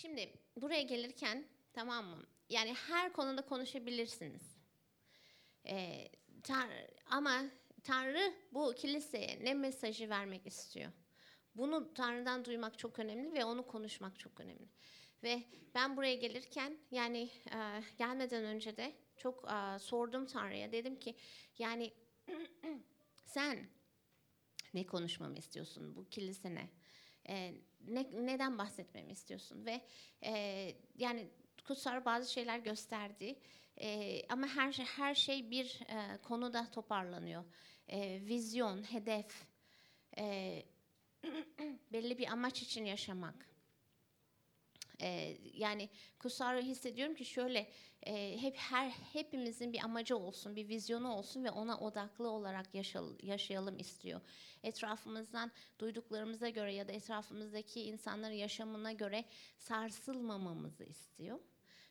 Şimdi buraya gelirken tamam mı? Yani her konuda konuşabilirsiniz. Ee, Tanrı, ama Tanrı bu kiliseye ne mesajı vermek istiyor? Bunu Tanrı'dan duymak çok önemli ve onu konuşmak çok önemli. Ve ben buraya gelirken yani e, gelmeden önce de çok e, sordum Tanrı'ya. Dedim ki yani sen ne konuşmamı istiyorsun bu kilisene? E, ne, neden bahsetmemi istiyorsun? Ve e, yani kutsal bazı şeyler gösterdi. E, ama her şey, her şey bir e, konuda toparlanıyor. E, vizyon, hedef, e, belli bir amaç için yaşamak. Ee, yani kutsal hissediyorum ki şöyle e, hep her hepimizin bir amacı olsun, bir vizyonu olsun ve ona odaklı olarak yaşayalım, yaşayalım istiyor. Etrafımızdan duyduklarımıza göre ya da etrafımızdaki insanların yaşamına göre sarsılmamamızı istiyor.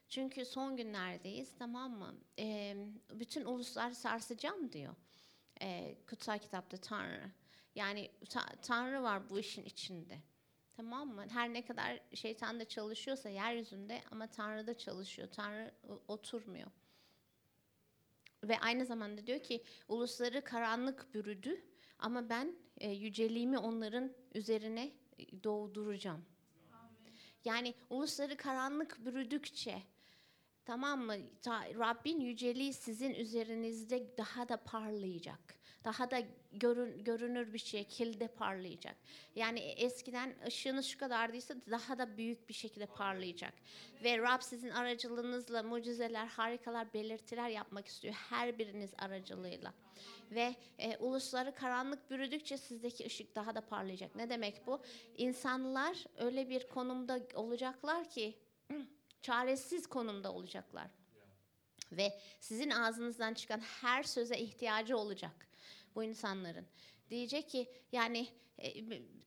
Çünkü son günlerdeyiz tamam mı? Ee, bütün uluslar sarsacağım diyor. Ee, kutsal kitapta Tanrı. Yani ta- Tanrı var bu işin içinde. Tamam mı? Her ne kadar şeytan da çalışıyorsa yeryüzünde ama Tanrı da çalışıyor. Tanrı oturmuyor. Ve aynı zamanda diyor ki ulusları karanlık bürüdü ama ben e, yüceliğimi onların üzerine e, doğduracağım. Yani ulusları karanlık bürüdükçe tamam mı? Ta- Rabbin yüceliği sizin üzerinizde daha da parlayacak. Daha da görün, görünür bir şekilde parlayacak. Yani eskiden ışığınız şu kadardıysa daha da büyük bir şekilde parlayacak. Ve Rab sizin aracılığınızla mucizeler, harikalar, belirtiler yapmak istiyor. Her biriniz aracılığıyla. Ve e, ulusları karanlık bürüdükçe sizdeki ışık daha da parlayacak. Ne demek bu? İnsanlar öyle bir konumda olacaklar ki çaresiz konumda olacaklar. Ve sizin ağzınızdan çıkan her söze ihtiyacı olacak bu insanların. Diyecek ki yani e,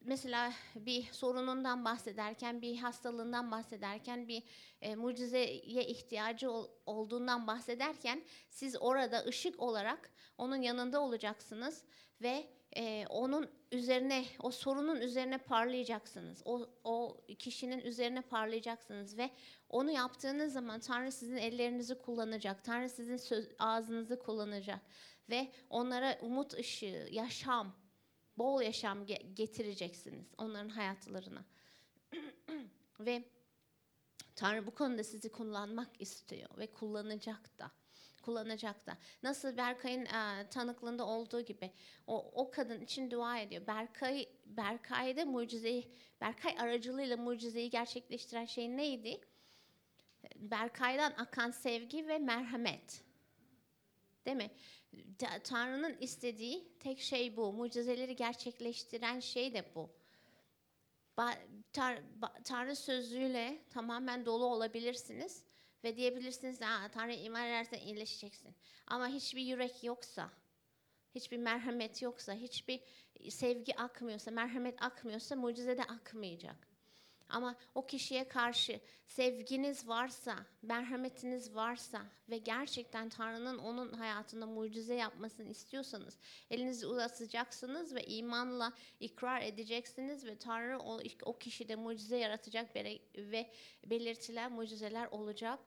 mesela bir sorunundan bahsederken, bir hastalığından bahsederken, bir e, mucizeye ihtiyacı ol- olduğundan bahsederken siz orada ışık olarak onun yanında olacaksınız ve e, onun üzerine, o sorunun üzerine parlayacaksınız. O, o kişinin üzerine parlayacaksınız ve onu yaptığınız zaman Tanrı sizin ellerinizi kullanacak. Tanrı sizin söz, ağzınızı kullanacak. Ve onlara umut ışığı, yaşam, bol yaşam ge- getireceksiniz onların hayatlarına. ve Tanrı bu konuda sizi kullanmak istiyor ve kullanacak da. Kullanacak da. Nasıl Berkay'ın e, tanıklığında olduğu gibi o, o kadın için dua ediyor. Berkay Berkay'da mucizeyi Berkay aracılığıyla mucizeyi gerçekleştiren şey neydi? Berkay'dan akan sevgi ve merhamet. Değil mi? Ta- Tanrı'nın istediği tek şey bu. Mucizeleri gerçekleştiren şey de bu. Tanrı sözüyle tamamen dolu olabilirsiniz ve diyebilirsiniz Aa, Tanrı iman edersen iyileşeceksin. Ama hiçbir yürek yoksa, hiçbir merhamet yoksa, hiçbir sevgi akmıyorsa, merhamet akmıyorsa mucize de akmayacak. Ama o kişiye karşı sevginiz varsa, merhametiniz varsa ve gerçekten Tanrı'nın onun hayatında mucize yapmasını istiyorsanız elinizi uzatacaksınız ve imanla ikrar edeceksiniz ve Tanrı o, o kişide mucize yaratacak ve belirtiler, mucizeler olacak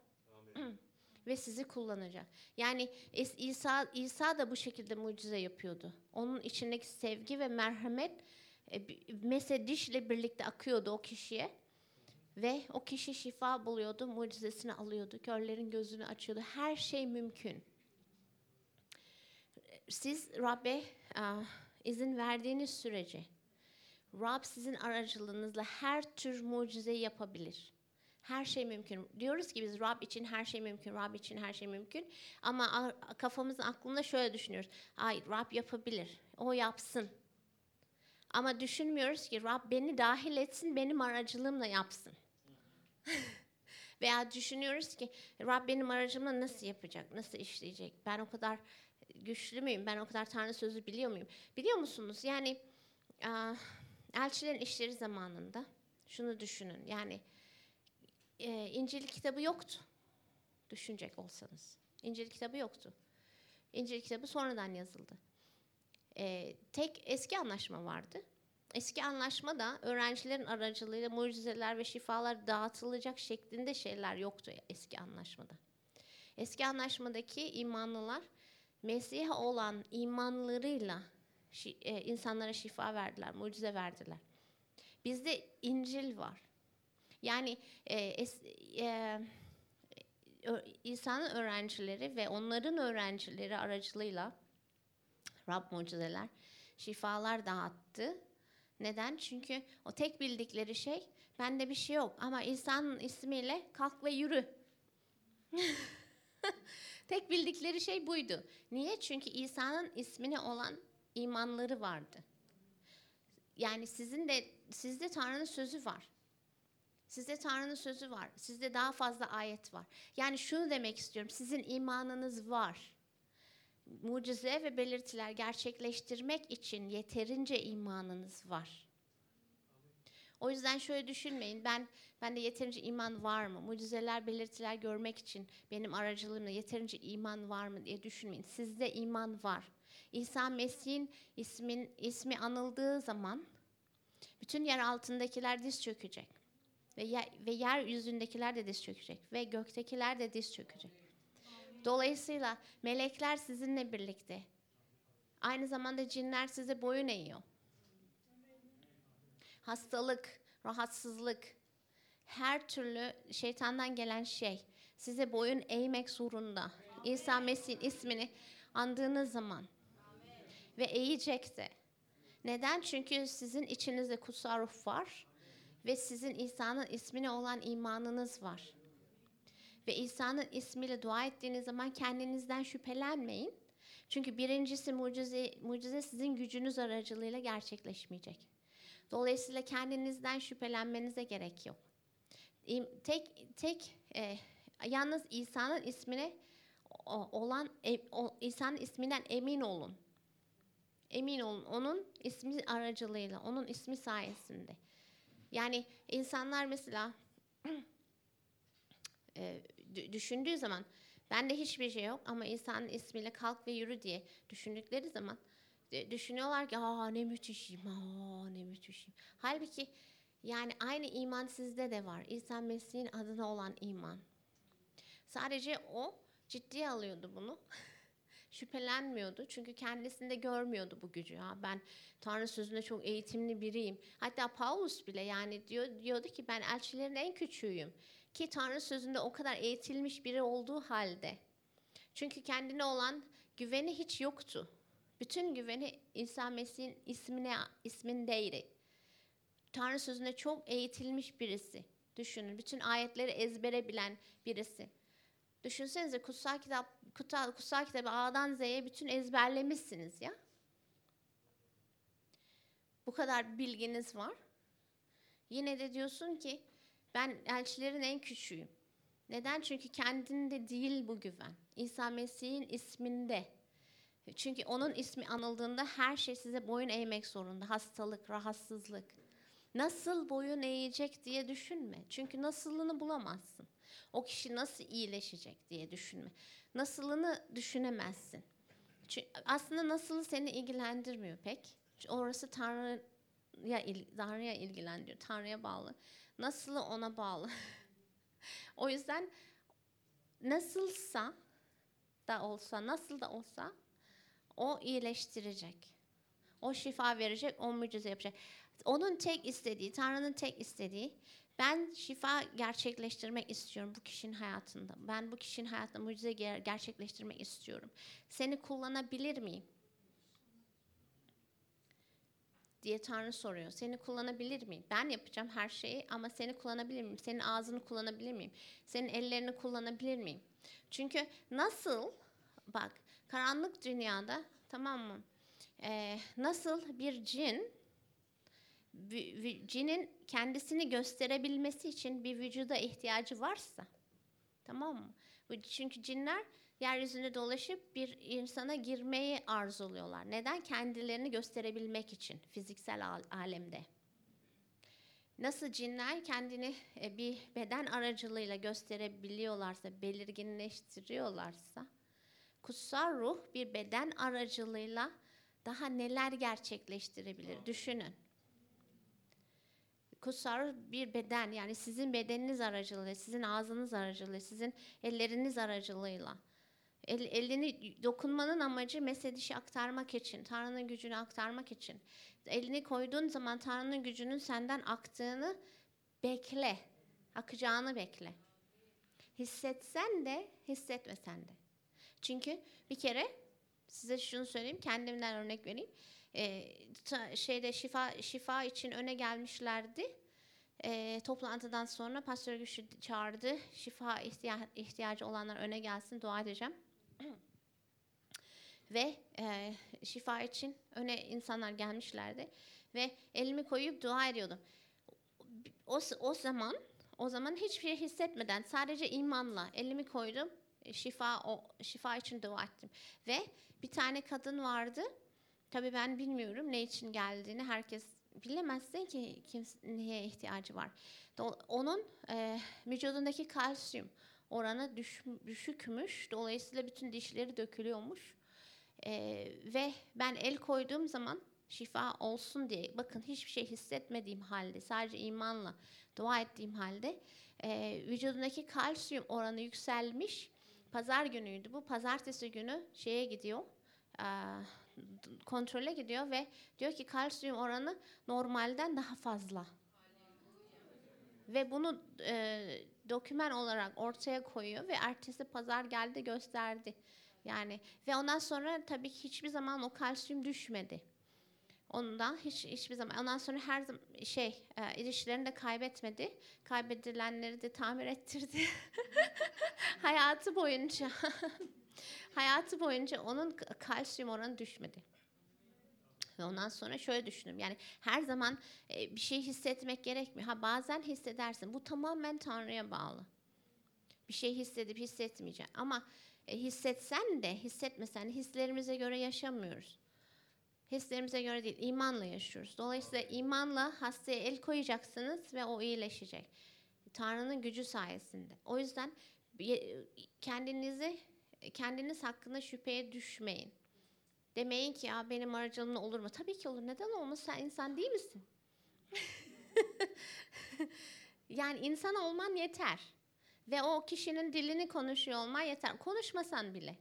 ve sizi kullanacak. Yani İsa İsa da bu şekilde mucize yapıyordu. Onun içindeki sevgi ve merhamet e, bi- mesedişle birlikte akıyordu o kişiye. Ve o kişi şifa buluyordu, mucizesini alıyordu. Körlerin gözünü açıyordu. Her şey mümkün. Siz Rab'be ah, izin verdiğiniz sürece Rab sizin aracılığınızla her tür mucizeyi yapabilir. Her şey mümkün. Diyoruz ki biz Rab için her şey mümkün, Rab için her şey mümkün. Ama kafamızın aklında şöyle düşünüyoruz. Ay Rab yapabilir, o yapsın. Ama düşünmüyoruz ki Rab beni dahil etsin, benim aracılığımla yapsın. Veya düşünüyoruz ki Rab benim aracımla nasıl yapacak, nasıl işleyecek? Ben o kadar güçlü müyüm? Ben o kadar Tanrı sözü biliyor muyum? Biliyor musunuz? Yani ah, elçilerin işleri zamanında şunu düşünün. Yani e, İncil kitabı yoktu. Düşünecek olsanız. İncil kitabı yoktu. İncil kitabı sonradan yazıldı. E, tek eski anlaşma vardı. Eski anlaşmada öğrencilerin aracılığıyla mucizeler ve şifalar dağıtılacak şeklinde şeyler yoktu eski anlaşmada. Eski anlaşmadaki imanlılar Mesih'e olan imanlarıyla şi- e, insanlara şifa verdiler, mucize verdiler. Bizde İncil var. Yani e, es- e, İsa'nın öğrencileri ve onların öğrencileri aracılığıyla Rab mucizeler, şifalar dağıttı. Neden? Çünkü o tek bildikleri şey bende bir şey yok ama İsa'nın ismiyle kalk ve yürü. tek bildikleri şey buydu. Niye? Çünkü İsa'nın ismine olan imanları vardı. Yani sizin de sizde Tanrı'nın sözü var. Sizde Tanrı'nın sözü var. Sizde daha fazla ayet var. Yani şunu demek istiyorum. Sizin imanınız var. Mucize ve belirtiler gerçekleştirmek için yeterince imanınız var. O yüzden şöyle düşünmeyin. Ben bende yeterince iman var mı? Mucizeler, belirtiler görmek için benim aracılığımla yeterince iman var mı diye düşünmeyin. Sizde iman var. İsa Mesih'in ismin ismi anıldığı zaman bütün yer altındakiler diz çökecek. Ve, yer, ve yeryüzündekiler de diz çökecek. Ve göktekiler de diz çökecek. Dolayısıyla melekler sizinle birlikte. Aynı zamanda cinler size boyun eğiyor. Hastalık, rahatsızlık, her türlü şeytandan gelen şey size boyun eğmek zorunda. İsa Mesih'in ismini andığınız zaman ve eğecek de. Neden? Çünkü sizin içinizde kutsal ruh var ve sizin İsa'nın ismine olan imanınız var. Ve İsa'nın ismiyle dua ettiğiniz zaman kendinizden şüphelenmeyin. Çünkü birincisi mucize, mucize sizin gücünüz aracılığıyla gerçekleşmeyecek. Dolayısıyla kendinizden şüphelenmenize gerek yok. Tek tek e, yalnız İsa'nın ismine olan e, İsa'nın isminden emin olun. Emin olun onun ismi aracılığıyla, onun ismi sayesinde. Yani insanlar mesela e, düşündüğü zaman bende hiçbir şey yok ama insanın ismiyle kalk ve yürü diye düşündükleri zaman e, düşünüyorlar ki aa ne müthişim, aa ne müthişim. Halbuki yani aynı iman sizde de var. İsa Mesih'in adına olan iman. Sadece o ciddiye alıyordu bunu. Şüphelenmiyordu çünkü kendisinde görmüyordu bu gücü. Ha, ben Tanrı sözünde çok eğitimli biriyim. Hatta Paulus bile yani diyor, diyordu ki ben elçilerin en küçüğüyüm. Ki Tanrı sözünde o kadar eğitilmiş biri olduğu halde. Çünkü kendine olan güveni hiç yoktu. Bütün güveni İsa Mesih'in ismine, ismindeydi. Tanrı sözünde çok eğitilmiş birisi. Düşünün. Bütün ayetleri ezbere bilen birisi. Düşünsenize kutsal kitap, kutsal, kutsal kitabı A'dan Z'ye bütün ezberlemişsiniz ya. Bu kadar bilginiz var. Yine de diyorsun ki ben elçilerin en küçüğüyüm. Neden? Çünkü kendinde değil bu güven. İsa Mesih'in isminde. Çünkü onun ismi anıldığında her şey size boyun eğmek zorunda. Hastalık, rahatsızlık. Nasıl boyun eğecek diye düşünme. Çünkü nasılını bulamazsın. O kişi nasıl iyileşecek diye düşünme. Nasılını düşünemezsin. Çünkü aslında nasılı seni ilgilendirmiyor pek. Orası Tanrı'ya Tanrı'ya ilgilendiriyor. Tanrı'ya bağlı. Nasılı ona bağlı. o yüzden nasılsa da olsa, nasıl da olsa o iyileştirecek. O şifa verecek, o mucize yapacak. Onun tek istediği, Tanrı'nın tek istediği ben şifa gerçekleştirmek istiyorum bu kişinin hayatında. Ben bu kişinin hayatında mucize ger- gerçekleştirmek istiyorum. Seni kullanabilir miyim? Diye Tanrı soruyor. Seni kullanabilir miyim? Ben yapacağım her şeyi ama seni kullanabilir miyim? Senin ağzını kullanabilir miyim? Senin ellerini kullanabilir miyim? Çünkü nasıl bak karanlık dünyada tamam mı? Ee, nasıl bir cin cinin kendisini gösterebilmesi için bir vücuda ihtiyacı varsa tamam mı? Çünkü cinler yeryüzünde dolaşıp bir insana girmeyi arzuluyorlar. Neden? Kendilerini gösterebilmek için fiziksel al- alemde. Nasıl cinler kendini e, bir beden aracılığıyla gösterebiliyorlarsa, belirginleştiriyorlarsa, kutsal ruh bir beden aracılığıyla daha neler gerçekleştirebilir? Düşünün. kutsal bir beden yani sizin bedeniniz aracılığıyla, sizin ağzınız aracılığıyla, sizin elleriniz aracılığıyla. El, elini dokunmanın amacı mesedişi aktarmak için, Tanrı'nın gücünü aktarmak için. Elini koyduğun zaman Tanrı'nın gücünün senden aktığını bekle. Akacağını bekle. Hissetsen de, hissetmesen de. Çünkü bir kere size şunu söyleyeyim, kendimden örnek vereyim. Ee, ta- şeyde şifa şifa için öne gelmişlerdi. Ee, toplantıdan sonra pastör güçlü çağırdı. Şifa ihtiya- ihtiyacı olanlar öne gelsin, dua edeceğim. Ve e, şifa için öne insanlar gelmişlerdi ve elimi koyup dua ediyordum. O, o zaman o zaman hiçbir şey hissetmeden sadece imanla elimi koydum. e, Şifa o şifa için dua ettim. Ve bir tane kadın vardı. Tabii ben bilmiyorum ne için geldiğini. Herkes bilemezsin ki kim neye ihtiyacı var. Onun e, vücudundaki kalsiyum oranı düş, düşükmüş. Dolayısıyla bütün dişleri dökülüyormuş. E, ve ben el koyduğum zaman şifa olsun diye bakın hiçbir şey hissetmediğim halde sadece imanla dua ettiğim halde e, vücudundaki kalsiyum oranı yükselmiş. Pazar günüydü bu. Pazartesi günü şeye gidiyor. e, kontrole gidiyor ve diyor ki kalsiyum oranı normalden daha fazla. Ve bunu e, doküman olarak ortaya koyuyor ve ertesi pazar geldi gösterdi. Yani ve ondan sonra tabii ki hiçbir zaman o kalsiyum düşmedi. Ondan hiç hiçbir zaman ondan sonra her şey e, ilişkilerini de kaybetmedi. Kaybedilenleri de tamir ettirdi. hayatı boyunca hayatı boyunca onun kalsiyum oranı düşmedi. Ve ondan sonra şöyle düşündüm. Yani her zaman e, bir şey hissetmek gerekmiyor. Ha bazen hissedersin. Bu tamamen Tanrı'ya bağlı. Bir şey hissedip hissetmeyeceksin. Ama e, hissetsen de hissetmesen hislerimize göre yaşamıyoruz. Hislerimize göre değil, imanla yaşıyoruz. Dolayısıyla imanla hastaya el koyacaksınız ve o iyileşecek. Tanrı'nın gücü sayesinde. O yüzden kendinizi kendiniz hakkında şüpheye düşmeyin. Demeyin ki ya benim aracılığımla olur mu? Tabii ki olur. Neden olmaz? Sen insan değil misin? yani insan olman yeter. Ve o kişinin dilini konuşuyor olman yeter. Konuşmasan bile.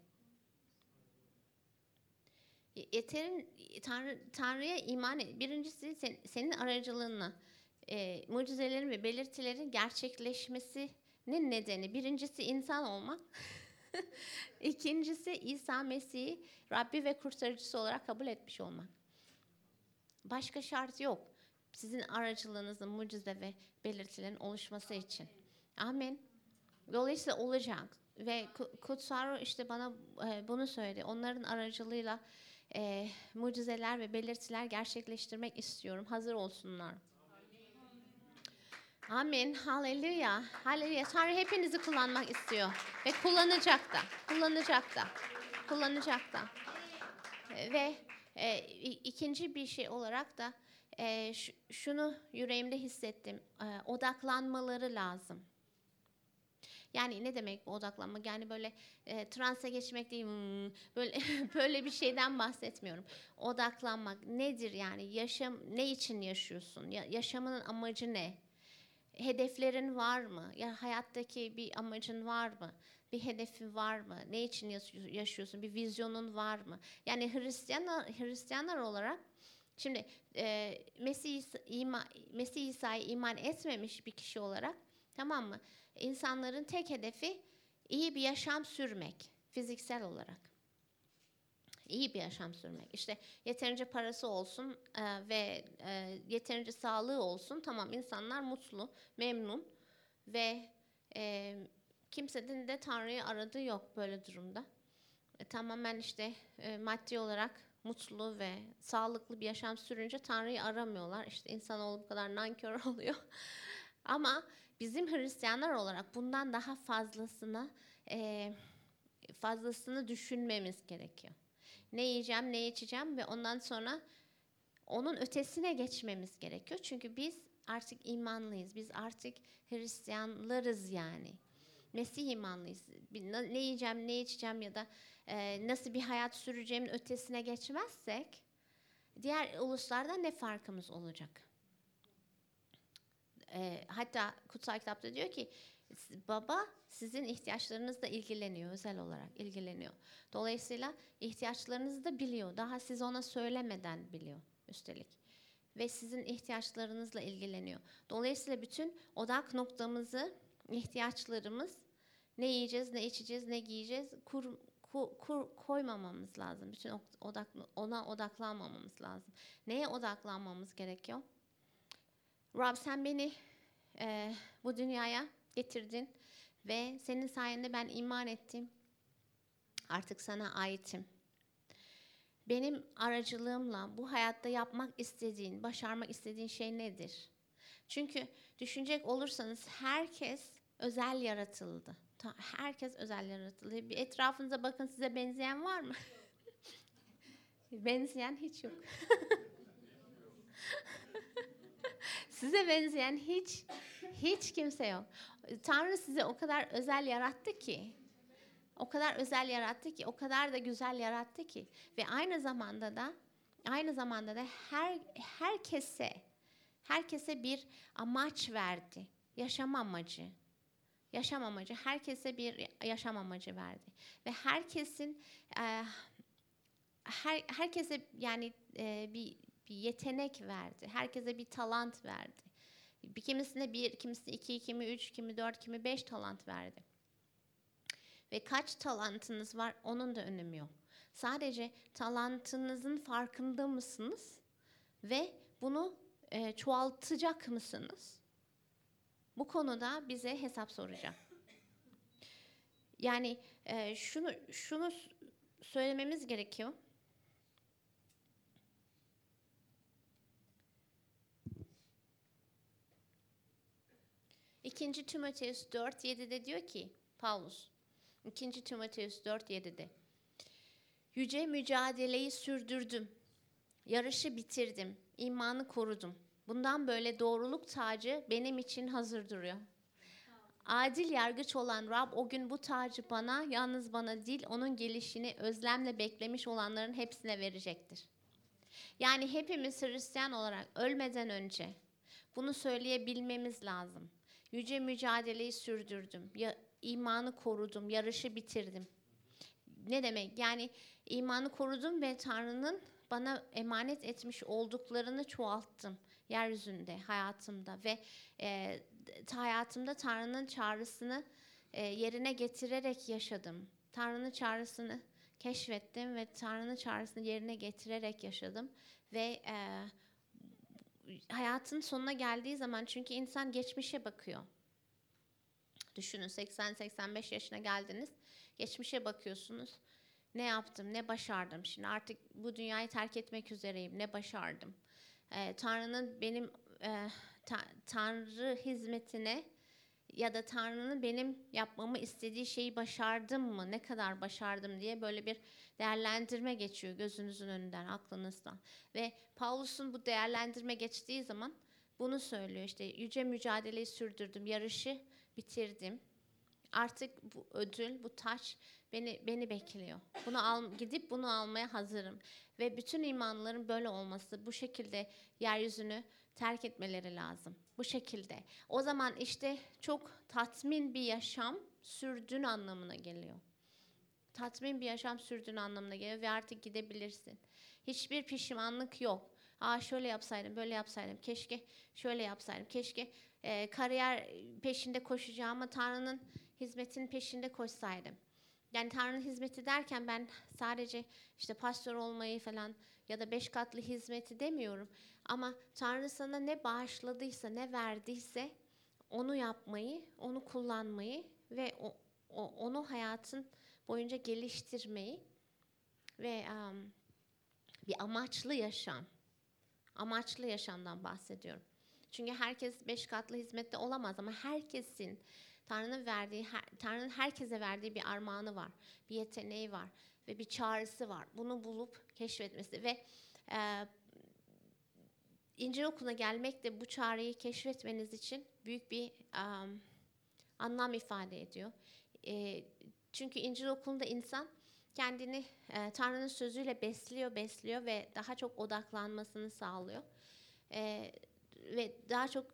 Yeterin Tanrı, Tanrı'ya iman et. Birincisi sen- senin aracılığınla e, mucizelerin ve belirtilerin gerçekleşmesinin nedeni. Birincisi insan olmak. İkincisi İsa Mesih'i Rabbi ve kurtarıcısı olarak kabul etmiş olmak. Başka şart yok. Sizin aracılığınızın mucize ve belirtilerin oluşması için. Amin. Dolayısıyla olacak. Ve Ku- Kutsal Ruh işte bana e, bunu söyledi. Onların aracılığıyla e, mucizeler ve belirtiler gerçekleştirmek istiyorum. Hazır olsunlar. Amin. Haleluya. Haleluya. Tanrı hepinizi kullanmak istiyor. Ve kullanacak da. Kullanacak da. Kullanacak da. Ve e, ikinci bir şey olarak da e, şunu yüreğimde hissettim. E, odaklanmaları lazım. Yani ne demek bu odaklanma? Yani böyle e, transa geçmek değil, hmm, böyle böyle bir şeyden bahsetmiyorum. Odaklanmak nedir yani? Yaşam ne için yaşıyorsun? Ya, yaşamının amacı ne? Hedeflerin var mı? Ya hayattaki bir amacın var mı? Bir hedefin var mı? Ne için yaşıyor- yaşıyorsun? Bir vizyonun var mı? Yani Hristiyanlar Hristiyanlar olarak şimdi e, Mesih İsa- Mesih İsa'ya iman etmemiş bir kişi olarak tamam mı? İnsanların tek hedefi iyi bir yaşam sürmek fiziksel olarak. İyi bir yaşam sürmek. İşte yeterince parası olsun e, ve e, yeterince sağlığı olsun. Tamam insanlar mutlu, memnun ve e, kimsenin de Tanrı'yı aradığı yok böyle durumda. E, tamamen işte e, maddi olarak mutlu ve sağlıklı bir yaşam sürünce Tanrı'yı aramıyorlar. İşte insanoğlu bu kadar nankör oluyor. Ama bizim Hristiyanlar olarak bundan daha fazlasını e, fazlasını düşünmemiz gerekiyor. Ne yiyeceğim, ne içeceğim ve ondan sonra onun ötesine geçmemiz gerekiyor. Çünkü biz artık imanlıyız. Biz artık Hristiyanlarız yani. Mesih imanlıyız. Ne yiyeceğim, ne içeceğim ya da e, nasıl bir hayat süreceğimin ötesine geçmezsek diğer uluslardan ne farkımız olacak? Hatta kutsal kitapta diyor ki "S- baba sizin ihtiyaçlarınızla ilgileniyor özel olarak ilgileniyor. Dolayısıyla ihtiyaçlarınızı da biliyor. Daha siz ona söylemeden biliyor üstelik. Ve sizin ihtiyaçlarınızla ilgileniyor. Dolayısıyla bütün odak noktamızı, ihtiyaçlarımız ne yiyeceğiz, ne içeceğiz, ne giyeceğiz kur, ku- kur- koymamamız lazım. Bütün odak ona odaklanmamamız lazım. Neye odaklanmamız gerekiyor? Rab sen beni e, bu dünyaya getirdin ve senin sayende ben iman ettim. Artık sana aitim. Benim aracılığımla bu hayatta yapmak istediğin, başarmak istediğin şey nedir? Çünkü düşünecek olursanız herkes özel yaratıldı. Herkes özel yaratıldı. Bir etrafınıza bakın size benzeyen var mı? benzeyen hiç yok. size benzeyen hiç hiç kimse yok. Tanrı sizi o kadar özel yarattı ki o kadar özel yarattı ki, o kadar da güzel yarattı ki ve aynı zamanda da aynı zamanda da her herkese herkese bir amaç verdi. Yaşam amacı. Yaşam amacı. Herkese bir yaşam amacı verdi. Ve herkesin e, her herkese yani e, bir bir yetenek verdi. Herkese bir talant verdi. Bir kimisine bir, kimisine iki, kimi üç, kimi dört, kimi beş talant verdi. Ve kaç talantınız var onun da önemi yok. Sadece talantınızın farkında mısınız? Ve bunu e, çoğaltacak mısınız? Bu konuda bize hesap soracak. Yani e, şunu şunu söylememiz gerekiyor. İkinci Timoteus 4.7'de diyor ki Paulus 2. Timoteus 4.7'de Yüce mücadeleyi sürdürdüm. Yarışı bitirdim. imanı korudum. Bundan böyle doğruluk tacı benim için hazır duruyor. Adil yargıç olan Rab o gün bu tacı bana, yalnız bana değil, onun gelişini özlemle beklemiş olanların hepsine verecektir. Yani hepimiz Hristiyan olarak ölmeden önce bunu söyleyebilmemiz lazım. Yüce mücadeleyi sürdürdüm. Ya, imanı korudum, yarışı bitirdim. Ne demek? Yani imanı korudum ve Tanrı'nın bana emanet etmiş olduklarını çoğalttım yeryüzünde, hayatımda ve e, hayatımda Tanrı'nın çağrısını e, yerine getirerek yaşadım. Tanrı'nın çağrısını keşfettim ve Tanrı'nın çağrısını yerine getirerek yaşadım ve e, hayatın sonuna geldiği zaman çünkü insan geçmişe bakıyor. Düşünün 80-85 yaşına geldiniz. Geçmişe bakıyorsunuz. Ne yaptım, ne başardım? Şimdi artık bu dünyayı terk etmek üzereyim. Ne başardım? Ee, Tanrı'nın benim e, ta- Tanrı hizmetine ya da Tanrı'nın benim yapmamı istediği şeyi başardım mı? Ne kadar başardım diye böyle bir değerlendirme geçiyor gözünüzün önünden, aklınızdan. Ve Paulus'un bu değerlendirme geçtiği zaman bunu söylüyor. İşte yüce mücadeleyi sürdürdüm, yarışı bitirdim. Artık bu ödül, bu taç beni beni bekliyor. Bunu al, gidip bunu almaya hazırım. Ve bütün imanların böyle olması, bu şekilde yeryüzünü terk etmeleri lazım. Bu şekilde. O zaman işte çok tatmin bir yaşam sürdüğün anlamına geliyor. Tatmin bir yaşam sürdüğün anlamına geliyor ve artık gidebilirsin. Hiçbir pişmanlık yok. Aa şöyle yapsaydım, böyle yapsaydım. Keşke şöyle yapsaydım. Keşke e, kariyer peşinde koşacağıma Tanrı'nın hizmetinin peşinde koşsaydım. Yani Tanrı'nın hizmeti derken ben sadece işte pastör olmayı falan ya da beş katlı hizmeti demiyorum. Ama Tanrı sana ne bağışladıysa, ne verdiyse onu yapmayı, onu kullanmayı ve o, o- onu hayatın boyunca geliştirmeyi ve um, bir amaçlı yaşam, amaçlı yaşamdan bahsediyorum. Çünkü herkes beş katlı hizmette olamaz ama herkesin Tanrı'nın verdiği, her- Tanrı'nın herkese verdiği bir armağanı var, bir yeteneği var ve bir çağrısı var. Bunu bulup keşfetmesi ve e, İncil okuluna gelmek de bu çağrıyı keşfetmeniz için büyük bir um, anlam ifade ediyor. E, çünkü İncil okulunda insan kendini e, Tanrı'nın sözüyle besliyor, besliyor ve daha çok odaklanmasını sağlıyor. E, ve daha çok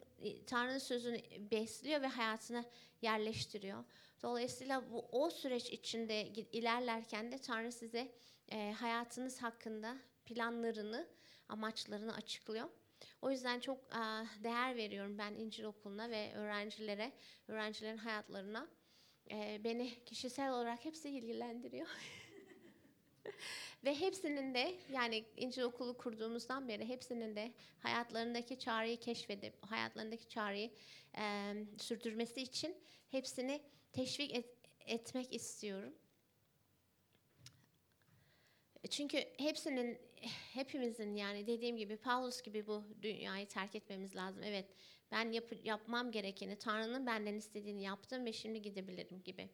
Tanrı'nın sözünü besliyor ve hayatına yerleştiriyor. Dolayısıyla bu o süreç içinde ilerlerken de Tanrı size e, hayatınız hakkında planlarını, amaçlarını açıklıyor. O yüzden çok değer veriyorum ben İncil Okulu'na ve öğrencilere, öğrencilerin hayatlarına. Beni kişisel olarak hepsi ilgilendiriyor. Ve hepsinin de yani İncil Okulu kurduğumuzdan beri hepsinin de hayatlarındaki çağrıyı keşfedip hayatlarındaki çağrıyı e, sürdürmesi için hepsini teşvik et- etmek istiyorum. Çünkü hepsinin hepimizin yani dediğim gibi Paulus gibi bu dünyayı terk etmemiz lazım. Evet ben yap- yapmam gerekeni Tanrı'nın benden istediğini yaptım ve şimdi gidebilirim gibi.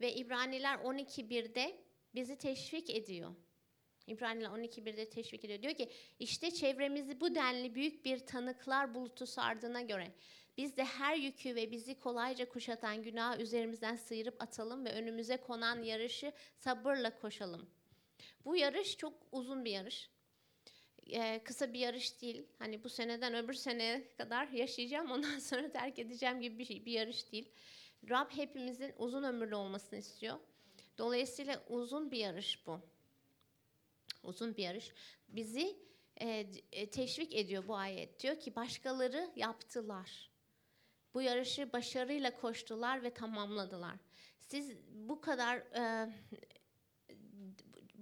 Ve İbraniler 12.1'de bizi teşvik ediyor. İbraniler 12.1'de teşvik ediyor. Diyor ki işte çevremizi bu denli büyük bir tanıklar bulutu sardığına göre biz de her yükü ve bizi kolayca kuşatan günahı üzerimizden sıyırıp atalım ve önümüze konan yarışı sabırla koşalım. Bu yarış çok uzun bir yarış. Ee, kısa bir yarış değil. Hani bu seneden öbür seneye kadar yaşayacağım ondan sonra terk edeceğim gibi bir, şey, bir yarış değil. Rab hepimizin uzun ömürlü olmasını istiyor. Dolayısıyla uzun bir yarış bu. Uzun bir yarış. Bizi e, e, teşvik ediyor bu ayet. Diyor ki başkaları yaptılar. Bu yarışı başarıyla koştular ve tamamladılar. Siz bu kadar e,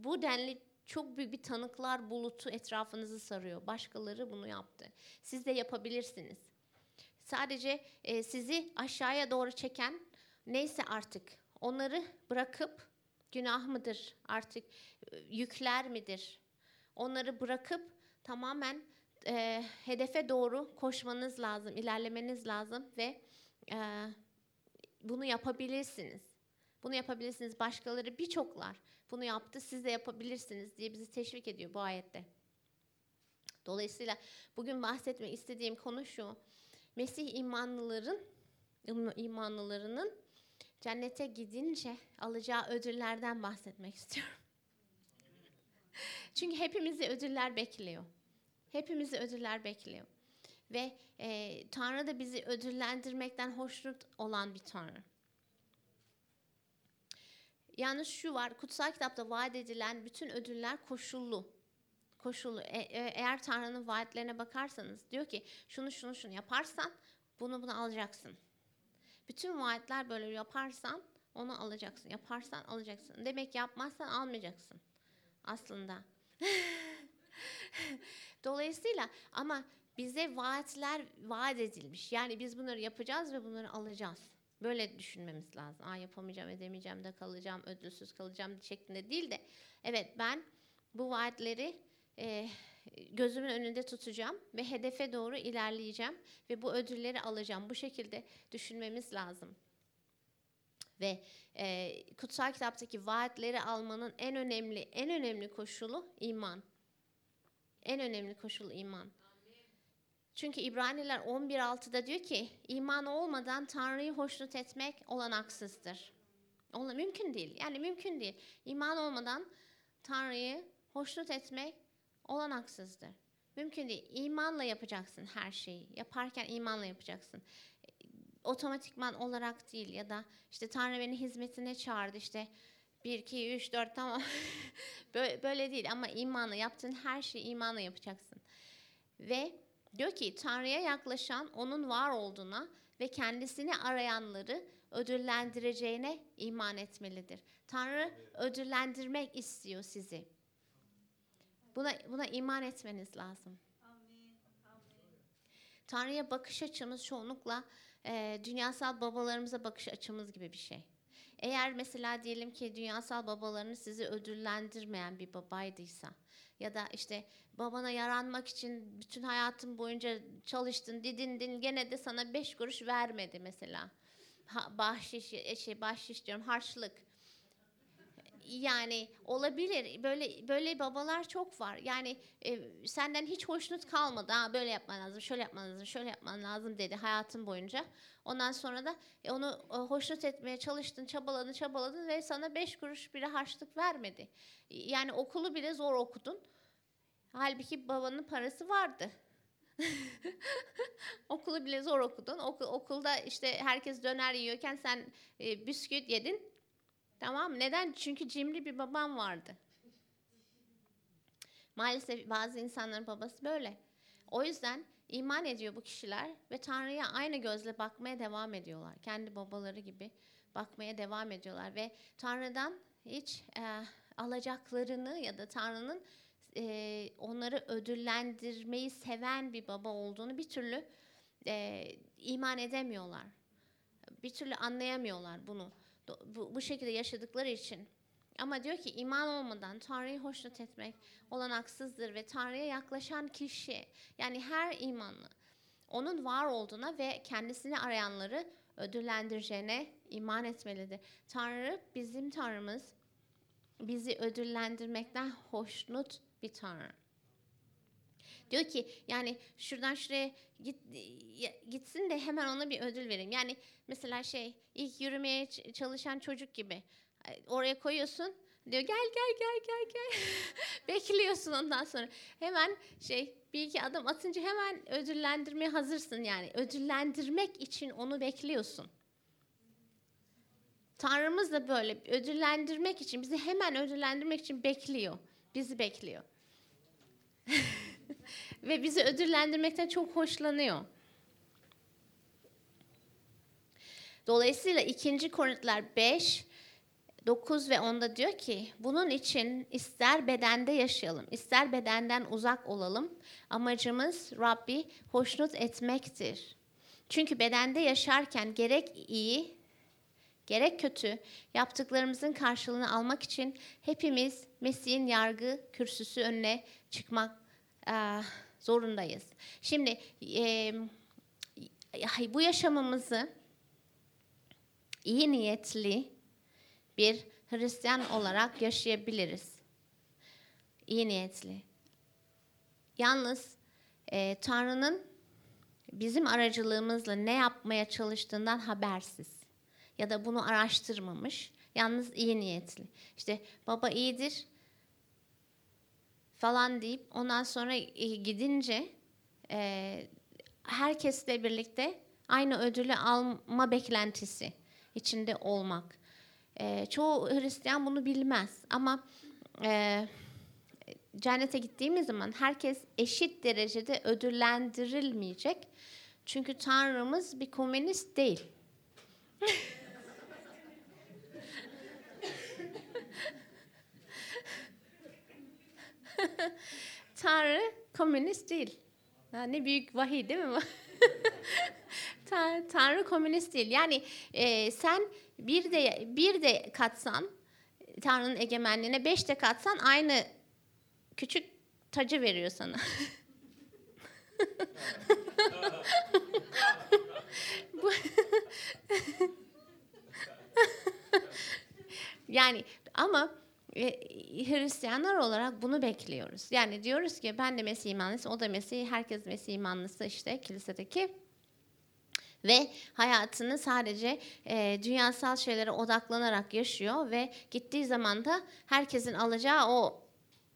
bu denli çok büyük bir tanıklar bulutu etrafınızı sarıyor. Başkaları bunu yaptı. Siz de yapabilirsiniz. Sadece e, sizi aşağıya doğru çeken neyse artık onları bırakıp günah mıdır artık e, yükler midir? Onları bırakıp tamamen e, hedefe doğru koşmanız lazım, ilerlemeniz lazım ve e, bunu yapabilirsiniz. Bunu yapabilirsiniz. Başkaları birçoklar bunu yaptı. Siz de yapabilirsiniz diye bizi teşvik ediyor bu ayette. Dolayısıyla bugün bahsetmek istediğim konu şu. Mesih imanlıların imanlılarının cennete gidince alacağı ödüllerden bahsetmek istiyorum. Çünkü hepimizi ödüller bekliyor. Hepimizi ödüller bekliyor. Ve e, Tanrı da bizi ödüllendirmekten hoşnut olan bir Tanrı. Yalnız şu var, kutsal kitapta vaat edilen bütün ödüller koşullu. Koşullu. E- e- eğer Tanrı'nın vaatlerine bakarsanız diyor ki şunu şunu şunu yaparsan bunu bunu alacaksın. Bütün vaatler böyle yaparsan onu alacaksın. Yaparsan alacaksın. Demek yapmazsan almayacaksın aslında. Dolayısıyla ama bize vaatler vaat edilmiş. Yani biz bunları yapacağız ve bunları alacağız. Böyle düşünmemiz lazım. Aa yapamayacağım, edemeyeceğim de kalacağım, ödülsüz kalacağım şeklinde değil de evet ben bu vaatleri e, gözümün önünde tutacağım ve hedefe doğru ilerleyeceğim ve bu ödülleri alacağım. Bu şekilde düşünmemiz lazım. Ve e, kutsal kitaptaki vaatleri almanın en önemli en önemli koşulu iman. En önemli koşulu iman. Çünkü İbraniler 11.6'da diyor ki iman olmadan Tanrı'yı hoşnut etmek olanaksızdır. Ola, mümkün değil. Yani mümkün değil. İman olmadan Tanrı'yı hoşnut etmek olanaksızdır. Mümkün değil. İmanla yapacaksın her şeyi. Yaparken imanla yapacaksın. Otomatikman olarak değil ya da işte Tanrı beni hizmetine çağırdı işte 1, 2, 3, 4 tamam. böyle değil ama imanla yaptığın her şeyi imanla yapacaksın. Ve diyor ki Tanrı'ya yaklaşan onun var olduğuna ve kendisini arayanları ödüllendireceğine iman etmelidir. Tanrı ödüllendirmek istiyor sizi. Buna buna iman etmeniz lazım. Tanrı'ya bakış açımız çoğunlukla e, dünyasal babalarımıza bakış açımız gibi bir şey. Eğer mesela diyelim ki dünyasal babalarınız sizi ödüllendirmeyen bir babaydıysa ya da işte babana yaranmak için bütün hayatın boyunca çalıştın, didindin gene de sana beş kuruş vermedi mesela. Ha, bahşiş, şey bahşiş diyorum harçlık. Yani olabilir. Böyle böyle babalar çok var. Yani e, senden hiç hoşnut kalmadı. Ha böyle yapman lazım, şöyle yapman lazım, şöyle yapman lazım dedi hayatın boyunca. Ondan sonra da e, onu e, hoşnut etmeye çalıştın, çabaladın, çabaladın ve sana beş kuruş bile harçlık vermedi. Yani okulu bile zor okudun. Halbuki babanın parası vardı. Okulu bile zor okudun. Okul, okulda işte herkes döner yiyorken sen e, bisküvit yedin. Tamam Neden? Çünkü cimri bir babam vardı. Maalesef bazı insanların babası böyle. O yüzden iman ediyor bu kişiler ve Tanrı'ya aynı gözle bakmaya devam ediyorlar. Kendi babaları gibi bakmaya devam ediyorlar ve Tanrı'dan hiç e, alacaklarını ya da Tanrı'nın e, onları ödüllendirmeyi seven bir baba olduğunu bir türlü e, iman edemiyorlar. Bir türlü anlayamıyorlar bunu. Bu, bu şekilde yaşadıkları için. Ama diyor ki iman olmadan Tanrı'yı hoşnut etmek olanaksızdır ve Tanrı'ya yaklaşan kişi yani her imanlı onun var olduğuna ve kendisini arayanları ödüllendireceğine iman etmelidir. Tanrı bizim Tanrımız bizi ödüllendirmekten hoşnut bir Tanrı. Diyor ki yani şuradan şuraya git, gitsin de hemen ona bir ödül vereyim. Yani mesela şey ilk yürümeye çalışan çocuk gibi oraya koyuyorsun diyor gel gel gel gel gel bekliyorsun ondan sonra hemen şey bir iki adım atınca hemen ödüllendirmeye hazırsın yani ödüllendirmek için onu bekliyorsun. Tanrımız da böyle ödüllendirmek için bizi hemen ödüllendirmek için bekliyor. Bizi bekliyor. Ve bizi ödüllendirmekten çok hoşlanıyor. Dolayısıyla 2. Korintiler 5 9 ve 10'da diyor ki bunun için ister bedende yaşayalım, ister bedenden uzak olalım. Amacımız Rabbi hoşnut etmektir. Çünkü bedende yaşarken gerek iyi gerek kötü yaptıklarımızın karşılığını almak için hepimiz Mesih'in yargı kürsüsü önüne çıkmak zorundayız. Şimdi e, bu yaşamımızı iyi niyetli bir Hristiyan olarak yaşayabiliriz. İyi niyetli. Yalnız e, Tanrı'nın bizim aracılığımızla ne yapmaya çalıştığından habersiz ya da bunu araştırmamış. Yalnız iyi niyetli. İşte baba iyidir falan deyip ondan sonra gidince e, herkesle birlikte aynı ödülü alma beklentisi içinde olmak. E, çoğu Hristiyan bunu bilmez ama e, cennete gittiğimiz zaman herkes eşit derecede ödüllendirilmeyecek. Çünkü Tanrımız bir komünist değil. Tanrı komünist değil. Ha, ne büyük vahiy değil mi? Tanrı komünist değil. Yani e, sen bir de bir de katsan Tanrı'nın egemenliğine beş de katsan aynı küçük tacı veriyor sana. yani ama Hristiyanlar olarak bunu bekliyoruz. Yani diyoruz ki ben de Mesih imanlısı, o da Mesih, herkes Mesih imanlısı işte kilisedeki ve hayatını sadece e, dünyasal şeylere odaklanarak yaşıyor ve gittiği zaman da herkesin alacağı o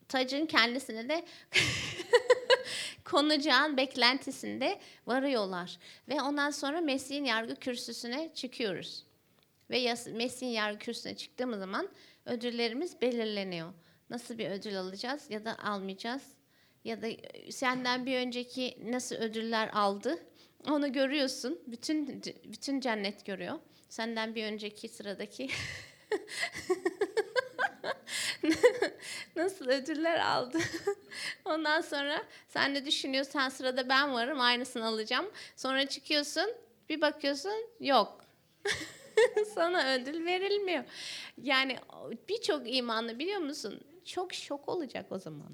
tacın kendisine de konacağın beklentisinde varıyorlar. Ve ondan sonra Mesih'in yargı kürsüsüne çıkıyoruz. Ve Mesih'in yargı kürsüsüne çıktığımız zaman ödüllerimiz belirleniyor. Nasıl bir ödül alacağız ya da almayacağız? Ya da senden bir önceki nasıl ödüller aldı? Onu görüyorsun. Bütün bütün cennet görüyor. Senden bir önceki sıradaki nasıl ödüller aldı. Ondan sonra sen de düşünüyorsun sırada ben varım aynısını alacağım. Sonra çıkıyorsun bir bakıyorsun yok. Sana ödül verilmiyor. Yani birçok imanlı biliyor musun? Çok şok olacak o zaman.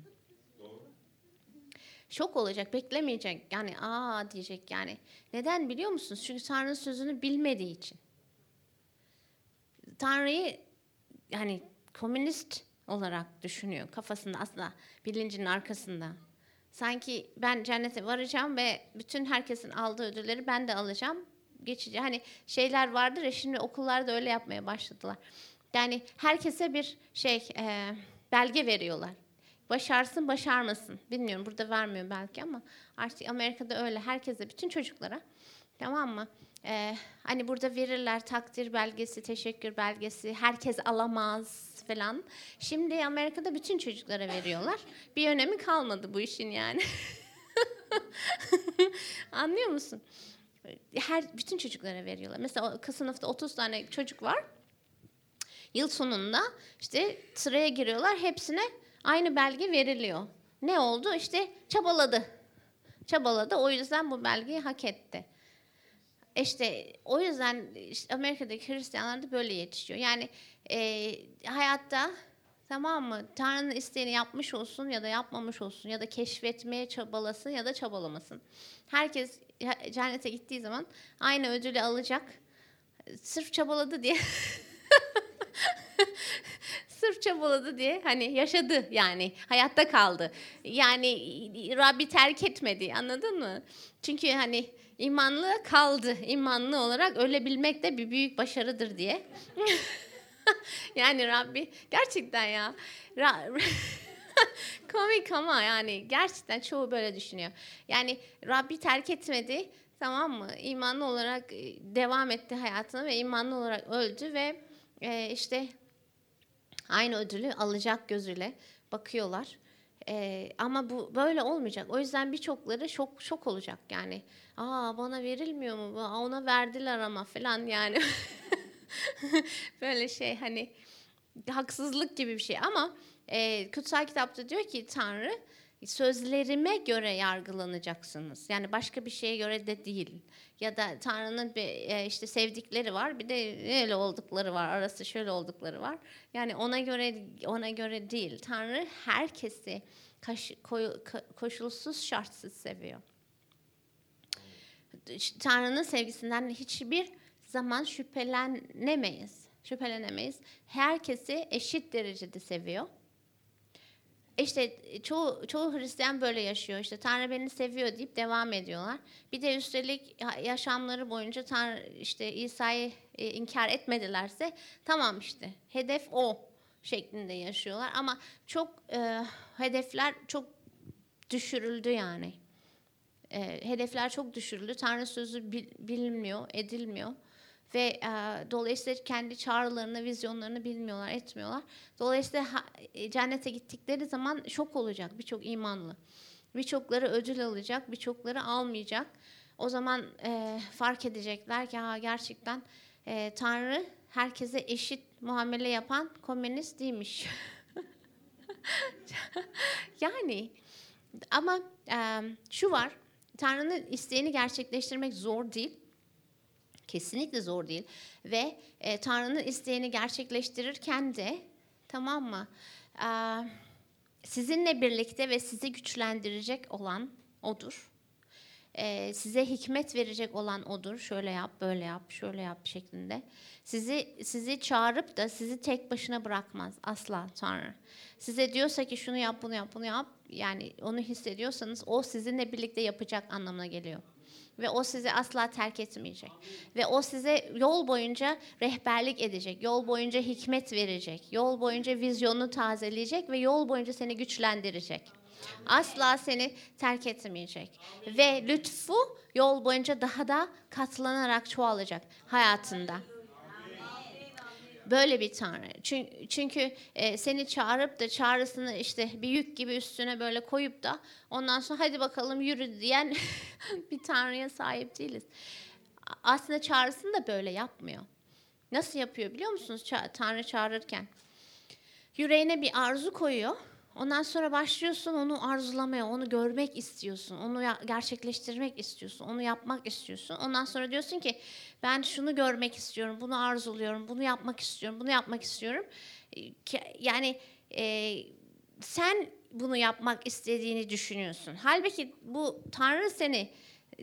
Şok olacak, beklemeyecek. Yani aa diyecek yani. Neden biliyor musunuz? Çünkü Tanrı'nın sözünü bilmediği için. Tanrı'yı yani komünist olarak düşünüyor kafasında aslında bilincinin arkasında. Sanki ben cennete varacağım ve bütün herkesin aldığı ödülleri ben de alacağım geçici hani şeyler vardır ya şimdi okullarda öyle yapmaya başladılar. Yani herkese bir şey e, belge veriyorlar. Başarsın başarmasın. Bilmiyorum burada vermiyor belki ama artık Amerika'da öyle. Herkese bütün çocuklara tamam mı? Ee, hani burada verirler takdir belgesi, teşekkür belgesi. Herkes alamaz falan. Şimdi Amerika'da bütün çocuklara veriyorlar. Bir önemi kalmadı bu işin yani. Anlıyor musun? Her bütün çocuklara veriyorlar. Mesela sınıfta 30 tane çocuk var. Yıl sonunda işte sıraya giriyorlar. Hepsine aynı belge veriliyor. Ne oldu? İşte çabaladı. Çabaladı. O yüzden bu belgeyi hak etti. İşte o yüzden işte Amerika'daki Hristiyanlar da böyle yetişiyor. Yani e, hayatta tamam mı? Tanrı'nın isteğini yapmış olsun ya da yapmamış olsun ya da keşfetmeye çabalasın ya da çabalamasın. Herkes cennete gittiği zaman aynı ödülü alacak. Sırf çabaladı diye sırf çabaladı diye hani yaşadı yani hayatta kaldı. Yani Rabbi terk etmedi anladın mı? Çünkü hani imanlı kaldı. İmanlı olarak ölebilmek de bir büyük başarıdır diye. yani Rabbi gerçekten ya. Komik ama yani gerçekten çoğu böyle düşünüyor. Yani Rabbi terk etmedi tamam mı? İmanlı olarak e, devam etti hayatına ve imanlı olarak öldü ve e, işte aynı ödülü alacak gözüyle bakıyorlar. E, ama bu böyle olmayacak. O yüzden birçokları şok şok olacak yani. Aa bana verilmiyor mu? Aa, ona verdiler ama falan yani. böyle şey hani haksızlık gibi bir şey ama e, kutsal kitapta diyor ki Tanrı sözlerime göre yargılanacaksınız. Yani başka bir şeye göre de değil. Ya da Tanrı'nın bir e, işte sevdikleri var, bir de öyle oldukları var, arası şöyle oldukları var. Yani ona göre ona göre değil. Tanrı herkesi koşulsuz şartsız seviyor. Tanrı'nın sevgisinden hiçbir zaman şüphelenemeyiz. Şüphelenemeyiz. Herkesi eşit derecede seviyor işte çoğu çoğu Hristiyan böyle yaşıyor. İşte Tanrı beni seviyor deyip devam ediyorlar. Bir de üstelik yaşamları boyunca Tanrı işte İsa'yı e, inkar etmedilerse tamam işte hedef o şeklinde yaşıyorlar ama çok e, hedefler çok düşürüldü yani. E, hedefler çok düşürüldü. Tanrı sözü bil, bilinmiyor, edilmiyor ve e, dolayısıyla kendi çağrılarını, vizyonlarını bilmiyorlar, etmiyorlar. Dolayısıyla ha, e, cennete gittikleri zaman şok olacak birçok imanlı. Birçokları ödül alacak, birçokları almayacak. O zaman e, fark edecekler ki ha, gerçekten e, Tanrı herkese eşit muamele yapan komünist değilmiş. yani ama e, şu var, Tanrı'nın isteğini gerçekleştirmek zor değil. Kesinlikle zor değil. Ve e, Tanrı'nın isteğini gerçekleştirirken de tamam mı? E, sizinle birlikte ve sizi güçlendirecek olan odur. E, size hikmet verecek olan odur. Şöyle yap, böyle yap, şöyle yap şeklinde. Sizi sizi çağırıp da sizi tek başına bırakmaz asla Tanrı. Size diyorsa ki şunu yap, bunu yap, bunu yap. Yani onu hissediyorsanız o sizinle birlikte yapacak anlamına geliyor ve o sizi asla terk etmeyecek. Ve o size yol boyunca rehberlik edecek, yol boyunca hikmet verecek, yol boyunca vizyonunu tazeleyecek ve yol boyunca seni güçlendirecek. Asla seni terk etmeyecek. Ve lütfu yol boyunca daha da katlanarak çoğalacak hayatında. Böyle bir tanrı. Çünkü, çünkü e, seni çağırıp da çağrısını işte bir yük gibi üstüne böyle koyup da ondan sonra hadi bakalım yürü diyen bir tanrıya sahip değiliz. Aslında çağrısını da böyle yapmıyor. Nasıl yapıyor biliyor musunuz Tanrı çağırırken? Yüreğine bir arzu koyuyor Ondan sonra başlıyorsun onu arzulamaya, onu görmek istiyorsun, onu gerçekleştirmek istiyorsun, onu yapmak istiyorsun. Ondan sonra diyorsun ki ben şunu görmek istiyorum, bunu arzuluyorum, bunu yapmak istiyorum, bunu yapmak istiyorum. Yani e, sen bunu yapmak istediğini düşünüyorsun. Halbuki bu Tanrı seni,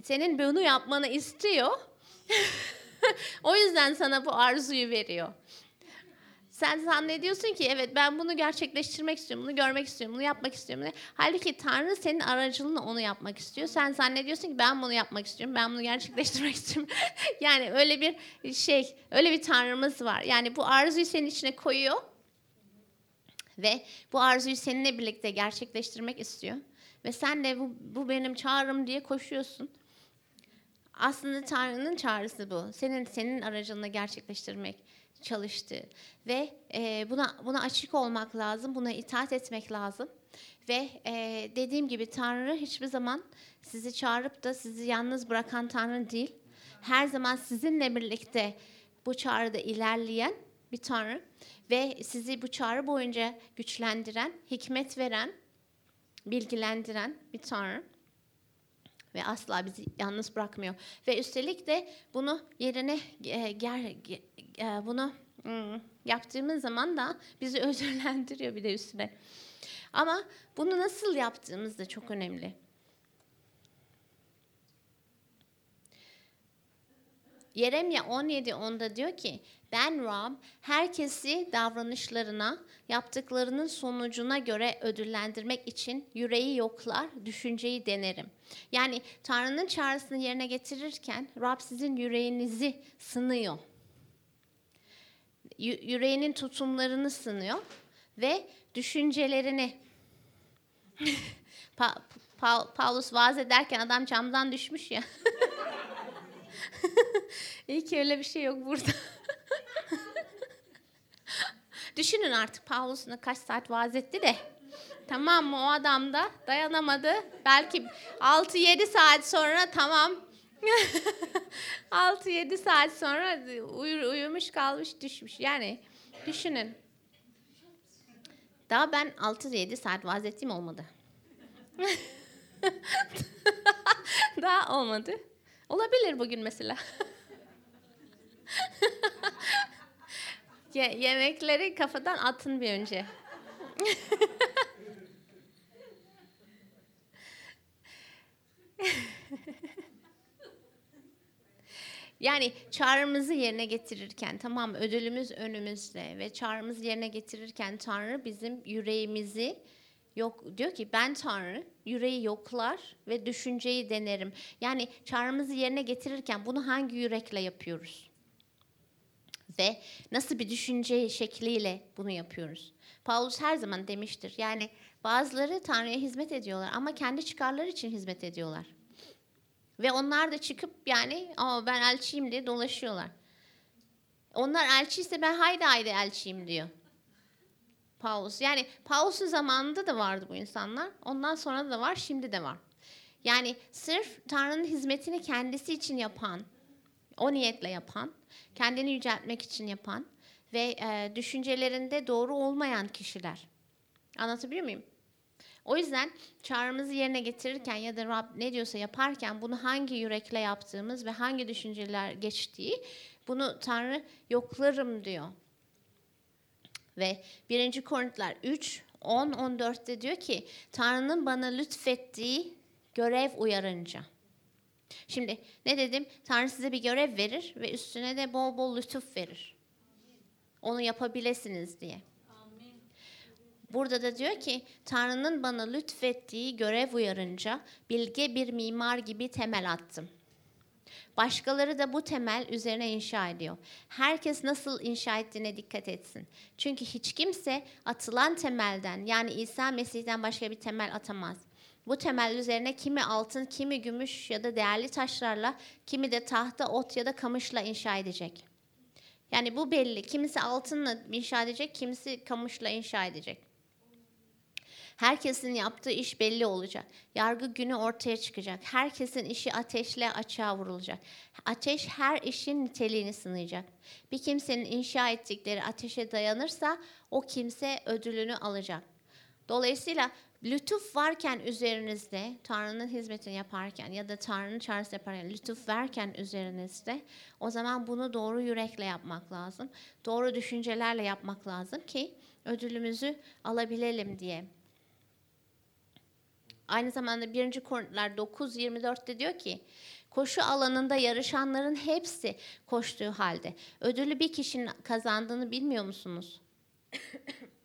senin bunu yapmanı istiyor. o yüzden sana bu arzuyu veriyor. Sen zannediyorsun ki evet ben bunu gerçekleştirmek istiyorum, bunu görmek istiyorum, bunu yapmak istiyorum. Halbuki Tanrı senin aracılığınla onu yapmak istiyor. Sen zannediyorsun ki ben bunu yapmak istiyorum, ben bunu gerçekleştirmek istiyorum. yani öyle bir şey, öyle bir Tanrımız var. Yani bu arzuyu senin içine koyuyor Ve bu arzuyu seninle birlikte gerçekleştirmek istiyor. Ve sen de bu, bu benim çağrım diye koşuyorsun. Aslında Tanrı'nın çağrısı bu. Senin senin aracılığında gerçekleştirmek çalıştığı ve e, buna buna açık olmak lazım, buna itaat etmek lazım. Ve e, dediğim gibi Tanrı hiçbir zaman sizi çağırıp da sizi yalnız bırakan Tanrı değil. Her zaman sizinle birlikte bu çağrıda ilerleyen bir Tanrı ve sizi bu çağrı boyunca güçlendiren, hikmet veren, bilgilendiren bir Tanrı ve asla bizi yalnız bırakmıyor. Ve üstelik de bunu yerine e, ger, bunu hmm, yaptığımız zaman da bizi ödüllendiriyor bir de üstüne. Ama bunu nasıl yaptığımız da çok önemli. Yeremye 17.10'da diyor ki ben Rab herkesi davranışlarına, yaptıklarının sonucuna göre ödüllendirmek için yüreği yoklar, düşünceyi denerim. Yani Tanrı'nın çağrısını yerine getirirken Rab sizin yüreğinizi sınıyor. Yüreğinin tutumlarını sınıyor ve düşüncelerini pa pa Paulus vaaz ederken adam camdan düşmüş ya. İyi ki öyle bir şey yok burada. Düşünün artık Paulus'una kaç saat vaaz etti de. Tamam mı o adam da dayanamadı. Belki 6-7 saat sonra tamam. 6-7 saat sonra uyur, uyumuş kalmış düşmüş. Yani düşünün. Daha ben 6-7 saat vaaz ettiğim olmadı. Daha olmadı. Olabilir bugün mesela. Ye- yemekleri kafadan atın bir önce. Yani çağrımızı yerine getirirken tamam ödülümüz önümüzde ve çağrımızı yerine getirirken Tanrı bizim yüreğimizi yok diyor ki ben Tanrı yüreği yoklar ve düşünceyi denerim. Yani çağrımızı yerine getirirken bunu hangi yürekle yapıyoruz? ve nasıl bir düşünce şekliyle bunu yapıyoruz. Paulus her zaman demiştir. Yani bazıları Tanrı'ya hizmet ediyorlar ama kendi çıkarları için hizmet ediyorlar. Ve onlar da çıkıp yani Aa, ben elçiyim diye dolaşıyorlar. Onlar elçiyse ben haydi haydi elçiyim diyor. Paulus. Yani Paulus'un zamanında da vardı bu insanlar. Ondan sonra da var, şimdi de var. Yani sırf Tanrı'nın hizmetini kendisi için yapan, o niyetle yapan kendini yüceltmek için yapan ve e, düşüncelerinde doğru olmayan kişiler. Anlatabiliyor muyum? O yüzden çağrımızı yerine getirirken ya da Rab ne diyorsa yaparken bunu hangi yürekle yaptığımız ve hangi düşünceler geçtiği bunu Tanrı yoklarım diyor. Ve 1. Korintiler 3, 10, 14'te diyor ki Tanrı'nın bana lütfettiği görev uyarınca. Şimdi ne dedim? Tanrı size bir görev verir ve üstüne de bol bol lütuf verir. Onu yapabilirsiniz diye. Burada da diyor ki Tanrı'nın bana lütfettiği görev uyarınca bilge bir mimar gibi temel attım. Başkaları da bu temel üzerine inşa ediyor. Herkes nasıl inşa ettiğine dikkat etsin. Çünkü hiç kimse atılan temelden yani İsa Mesih'ten başka bir temel atamaz. Bu temel üzerine kimi altın, kimi gümüş ya da değerli taşlarla, kimi de tahta, ot ya da kamışla inşa edecek. Yani bu belli. Kimisi altınla inşa edecek, kimisi kamışla inşa edecek. Herkesin yaptığı iş belli olacak. Yargı günü ortaya çıkacak. Herkesin işi ateşle açığa vurulacak. Ateş her işin niteliğini sınayacak. Bir kimsenin inşa ettikleri ateşe dayanırsa o kimse ödülünü alacak. Dolayısıyla lütuf varken üzerinizde, Tanrı'nın hizmetini yaparken ya da Tanrı'nın çağrısı yaparken, lütuf verken üzerinizde o zaman bunu doğru yürekle yapmak lazım. Doğru düşüncelerle yapmak lazım ki ödülümüzü alabilelim diye. Aynı zamanda 1. Korintiler 9.24'te diyor ki, koşu alanında yarışanların hepsi koştuğu halde ödülü bir kişinin kazandığını bilmiyor musunuz?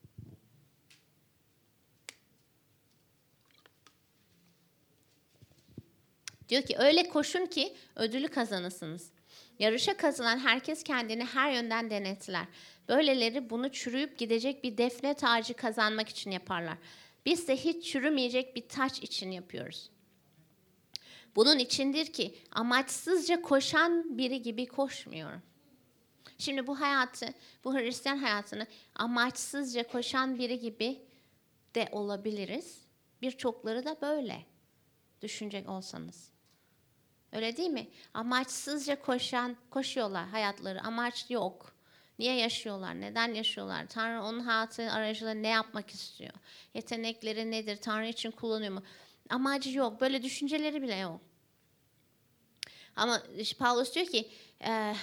Diyor ki öyle koşun ki ödülü kazanasınız. Yarışa katılan herkes kendini her yönden denetler. Böyleleri bunu çürüyüp gidecek bir defne tacı kazanmak için yaparlar. Biz de hiç çürümeyecek bir taç için yapıyoruz. Bunun içindir ki amaçsızca koşan biri gibi koşmuyorum. Şimdi bu hayatı, bu Hristiyan hayatını amaçsızca koşan biri gibi de olabiliriz. Birçokları da böyle düşünecek olsanız. Öyle değil mi? Amaçsızca koşan, koşuyorlar hayatları. Amaç yok. Niye yaşıyorlar? Neden yaşıyorlar? Tanrı onun hayatı aracılığıyla ne yapmak istiyor? Yetenekleri nedir? Tanrı için kullanıyor mu? Amacı yok. Böyle düşünceleri bile yok. Ama Paulus diyor ki e,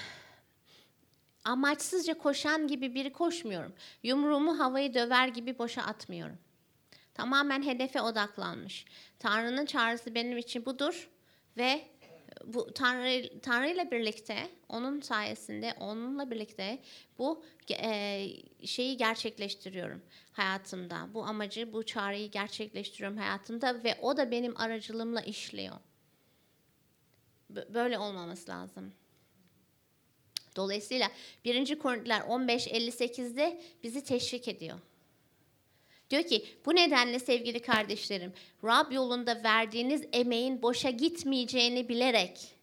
amaçsızca koşan gibi biri koşmuyorum. Yumruğumu havayı döver gibi boşa atmıyorum. Tamamen hedefe odaklanmış. Tanrı'nın çağrısı benim için budur ve bu Tanrı Tanrı ile birlikte onun sayesinde onunla birlikte bu e, şeyi gerçekleştiriyorum hayatımda. Bu amacı, bu çağrıyı gerçekleştiriyorum hayatımda ve o da benim aracılığımla işliyor. Böyle olmaması lazım. Dolayısıyla 1. Korintiler 15.58'de bizi teşvik ediyor. Diyor ki bu nedenle sevgili kardeşlerim Rab yolunda verdiğiniz emeğin boşa gitmeyeceğini bilerek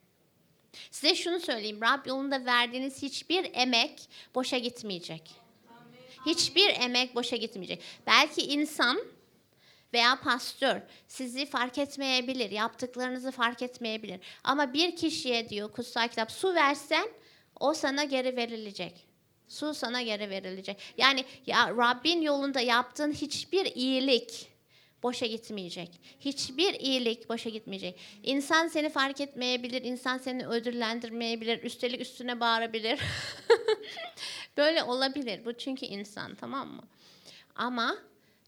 size şunu söyleyeyim Rab yolunda verdiğiniz hiçbir emek boşa gitmeyecek. Hiçbir emek boşa gitmeyecek. Belki insan veya pastör sizi fark etmeyebilir, yaptıklarınızı fark etmeyebilir. Ama bir kişiye diyor kutsal kitap su versen o sana geri verilecek. Su sana geri verilecek. Yani ya Rabbin yolunda yaptığın hiçbir iyilik boşa gitmeyecek. Hiçbir iyilik boşa gitmeyecek. İnsan seni fark etmeyebilir, insan seni ödüllendirmeyebilir, üstelik üstüne bağırabilir. Böyle olabilir. Bu çünkü insan, tamam mı? Ama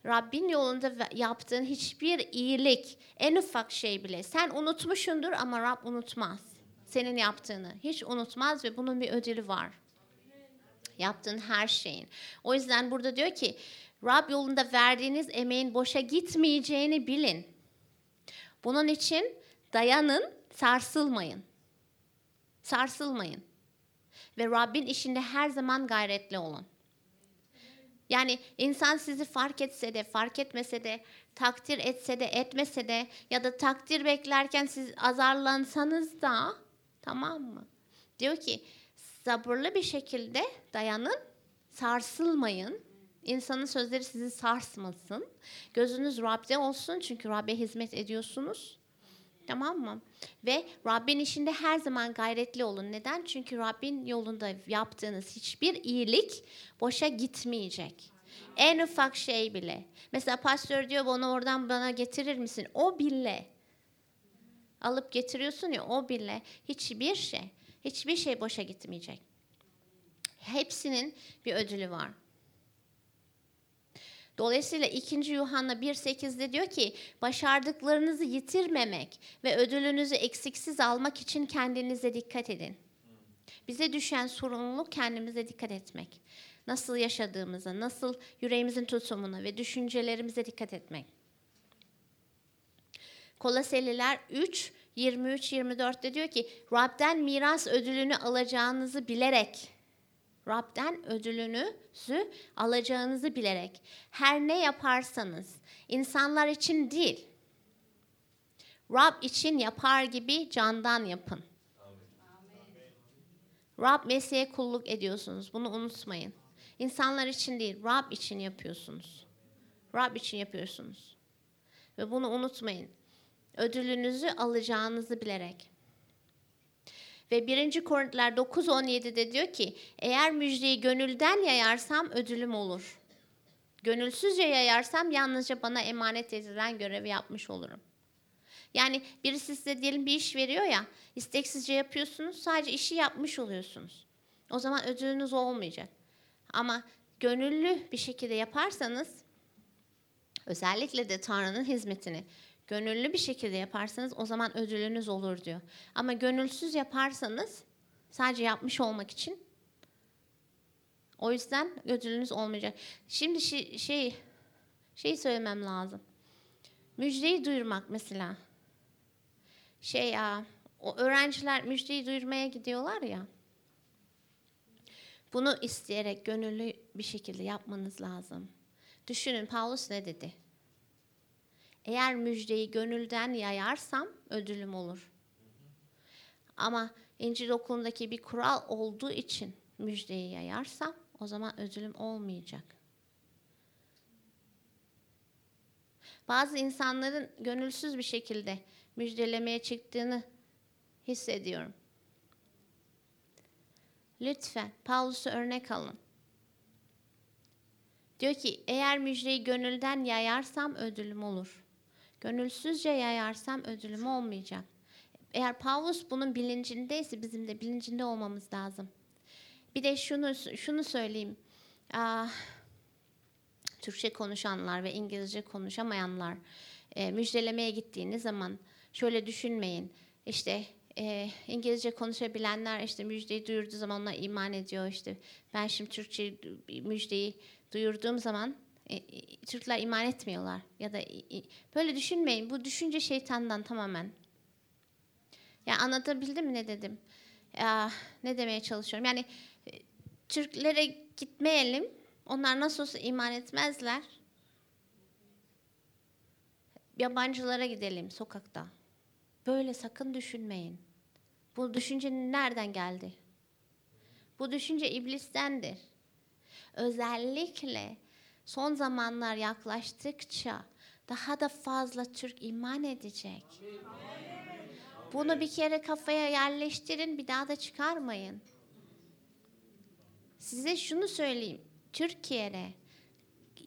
Rabbin yolunda yaptığın hiçbir iyilik, en ufak şey bile sen unutmuşundur ama Rab unutmaz. Senin yaptığını hiç unutmaz ve bunun bir ödülü var. Yaptığın her şeyin. O yüzden burada diyor ki Rab yolunda verdiğiniz emeğin boşa gitmeyeceğini bilin. Bunun için dayanın, sarsılmayın. Sarsılmayın. Ve Rabbin işinde her zaman gayretli olun. Yani insan sizi fark etse de, fark etmese de, takdir etse de, etmese de ya da takdir beklerken siz azarlansanız da tamam mı? Diyor ki sabırlı bir şekilde dayanın, sarsılmayın. İnsanın sözleri sizi sarsmasın. Gözünüz Rab'de olsun çünkü Rab'be hizmet ediyorsunuz. Tamam mı? Ve Rabbin işinde her zaman gayretli olun. Neden? Çünkü Rabbin yolunda yaptığınız hiçbir iyilik boşa gitmeyecek. En ufak şey bile. Mesela pastör diyor bana oradan bana getirir misin? O bile. Alıp getiriyorsun ya o bile hiçbir şey, hiçbir şey boşa gitmeyecek. Hepsinin bir ödülü var. Dolayısıyla 2. Yuhanna 1.8'de diyor ki başardıklarınızı yitirmemek ve ödülünüzü eksiksiz almak için kendinize dikkat edin. Bize düşen sorumluluk kendimize dikkat etmek. Nasıl yaşadığımıza, nasıl yüreğimizin tutumuna ve düşüncelerimize dikkat etmek. Koloseliler 3, 23-24'te diyor ki Rab'den miras ödülünü alacağınızı bilerek Rab'den ödülünüzü alacağınızı bilerek her ne yaparsanız insanlar için değil Rab için yapar gibi candan yapın. Rab Mesih'e kulluk ediyorsunuz. Bunu unutmayın. İnsanlar için değil, Rab için yapıyorsunuz. Rab için yapıyorsunuz. Ve bunu unutmayın. Ödülünüzü alacağınızı bilerek. Ve 1. Korintiler 9.17'de diyor ki eğer müjdeyi gönülden yayarsam ödülüm olur. Gönülsüzce yayarsam yalnızca bana emanet edilen görevi yapmış olurum. Yani birisi size diyelim bir iş veriyor ya isteksizce yapıyorsunuz sadece işi yapmış oluyorsunuz. O zaman ödülünüz olmayacak. Ama gönüllü bir şekilde yaparsanız özellikle de Tanrı'nın hizmetini Gönüllü bir şekilde yaparsanız o zaman ödülünüz olur diyor. Ama gönülsüz yaparsanız sadece yapmış olmak için o yüzden ödülünüz olmayacak. Şimdi şey şey, şey söylemem lazım. Müjdeyi duyurmak mesela. Şey ya o öğrenciler müjdeyi duyurmaya gidiyorlar ya. Bunu isteyerek gönüllü bir şekilde yapmanız lazım. Düşünün Paulus ne dedi? Eğer müjdeyi gönülden yayarsam ödülüm olur. Ama İncil okulundaki bir kural olduğu için müjdeyi yayarsam o zaman ödülüm olmayacak. Bazı insanların gönülsüz bir şekilde müjdelemeye çıktığını hissediyorum. Lütfen Paulus'u örnek alın. Diyor ki eğer müjdeyi gönülden yayarsam ödülüm olur. Gönülsüzce yayarsam ödülüm olmayacak. Eğer Paulus bunun bilincindeyse bizim de bilincinde olmamız lazım. Bir de şunu şunu söyleyeyim. Aa, Türkçe konuşanlar ve İngilizce konuşamayanlar e, müjdelemeye gittiğiniz zaman şöyle düşünmeyin. İşte e, İngilizce konuşabilenler işte müjdeyi duyurduğu zaman ona iman ediyor işte. Ben şimdi Türkçe müjdeyi duyurduğum zaman Türkler iman etmiyorlar ya da e, böyle düşünmeyin. Bu düşünce şeytandan tamamen. Ya anlatabildim mi ne dedim? Ya, ne demeye çalışıyorum? Yani e, Türklere gitmeyelim. Onlar nasıl olsa iman etmezler. Yabancılara gidelim sokakta. Böyle sakın düşünmeyin. Bu düşünce nereden geldi? Bu düşünce iblistendir. Özellikle son zamanlar yaklaştıkça daha da fazla Türk iman edecek. Bunu bir kere kafaya yerleştirin, bir daha da çıkarmayın. Size şunu söyleyeyim. Türkiye'de